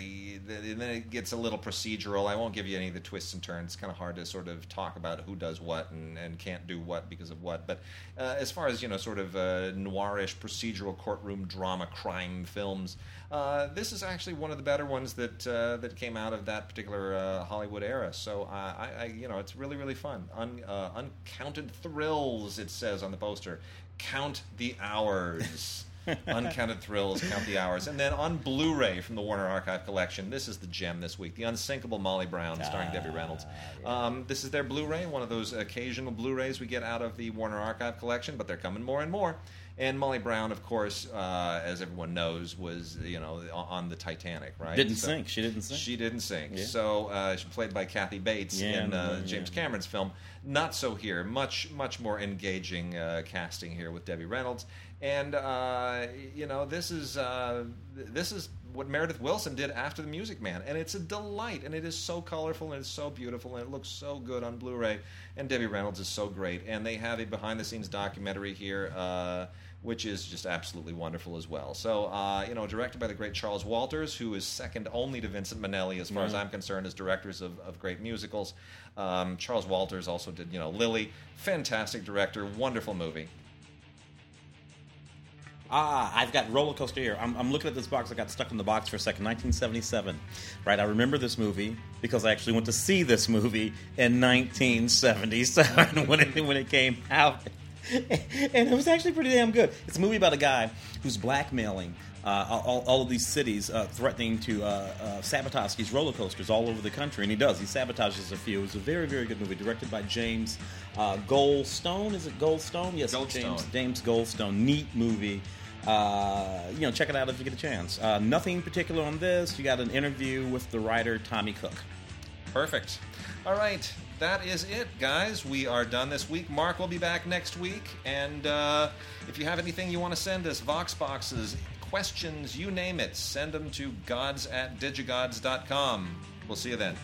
and then it gets a little procedural. I won't give you any of the twists and turns. It's kind of hard to sort of talk about who does what and, and can't do what because of what. But uh, as far as you know, sort of uh, noirish procedural courtroom drama crime films, uh, this is actually one of the better ones that uh, that came out of that particular uh, Hollywood era. So I, I, you know, it's really really fun. Un, uncounted thrills, it says on the poster. Count the hours. Uncounted Thrills, Count the Hours. And then on Blu ray from the Warner Archive Collection, this is the gem this week The Unsinkable Molly Brown, starring Debbie Reynolds. Um, this is their Blu ray, one of those occasional Blu rays we get out of the Warner Archive Collection, but they're coming more and more. And Molly Brown, of course, uh, as everyone knows, was you know on the Titanic, right? Didn't sink. She didn't sink. She didn't sink. Yeah. So uh, she played by Kathy Bates Yeah, in uh, yeah, James yeah. Cameron's film. Not so here. Much much more engaging uh, casting here with Debbie Reynolds. And uh, you know this is uh, this is what Meredith Willson did after The Music Man, and it's a delight, and it is so colorful and it's so beautiful, and it looks so good on Blu-ray. And Debbie Reynolds is so great, and they have a behind-the-scenes documentary here. Uh, which is just absolutely wonderful as well. So, uh, you know, directed by the great Charles Walters, who is second only to Vincent Minnelli, as far as I'm concerned, as directors of, of great musicals. Um, Charles Walters also did, you know, Lili. Fantastic director, wonderful movie. Ah, I've got roller coaster here. I'm, I'm looking at this box. I got stuck in the box for a second. 1977, right? I remember this movie because I actually went to see this movie in 1977 when it when it came out, and it was actually pretty damn good. It's a movie about a guy who's blackmailing. Uh, all, all of these cities uh, threatening to uh, uh, sabotage these roller coasters all over the country, and he does. He sabotages a few. It's a very, very good movie, directed by James uh, Goldstone. Is it Goldstone? Yes, Goldstone. James James Goldstone. Neat movie. Uh, you know, check it out if you get a chance. Uh, nothing particular on this. You got an interview with the writer Tommy Cook. Perfect. All right, that is it, guys. We are done this week. Mark will be back next week. And uh, if you have anything you want to send us, Vox boxes, questions, you name it, send them to gods at digigods.com. We'll see you then.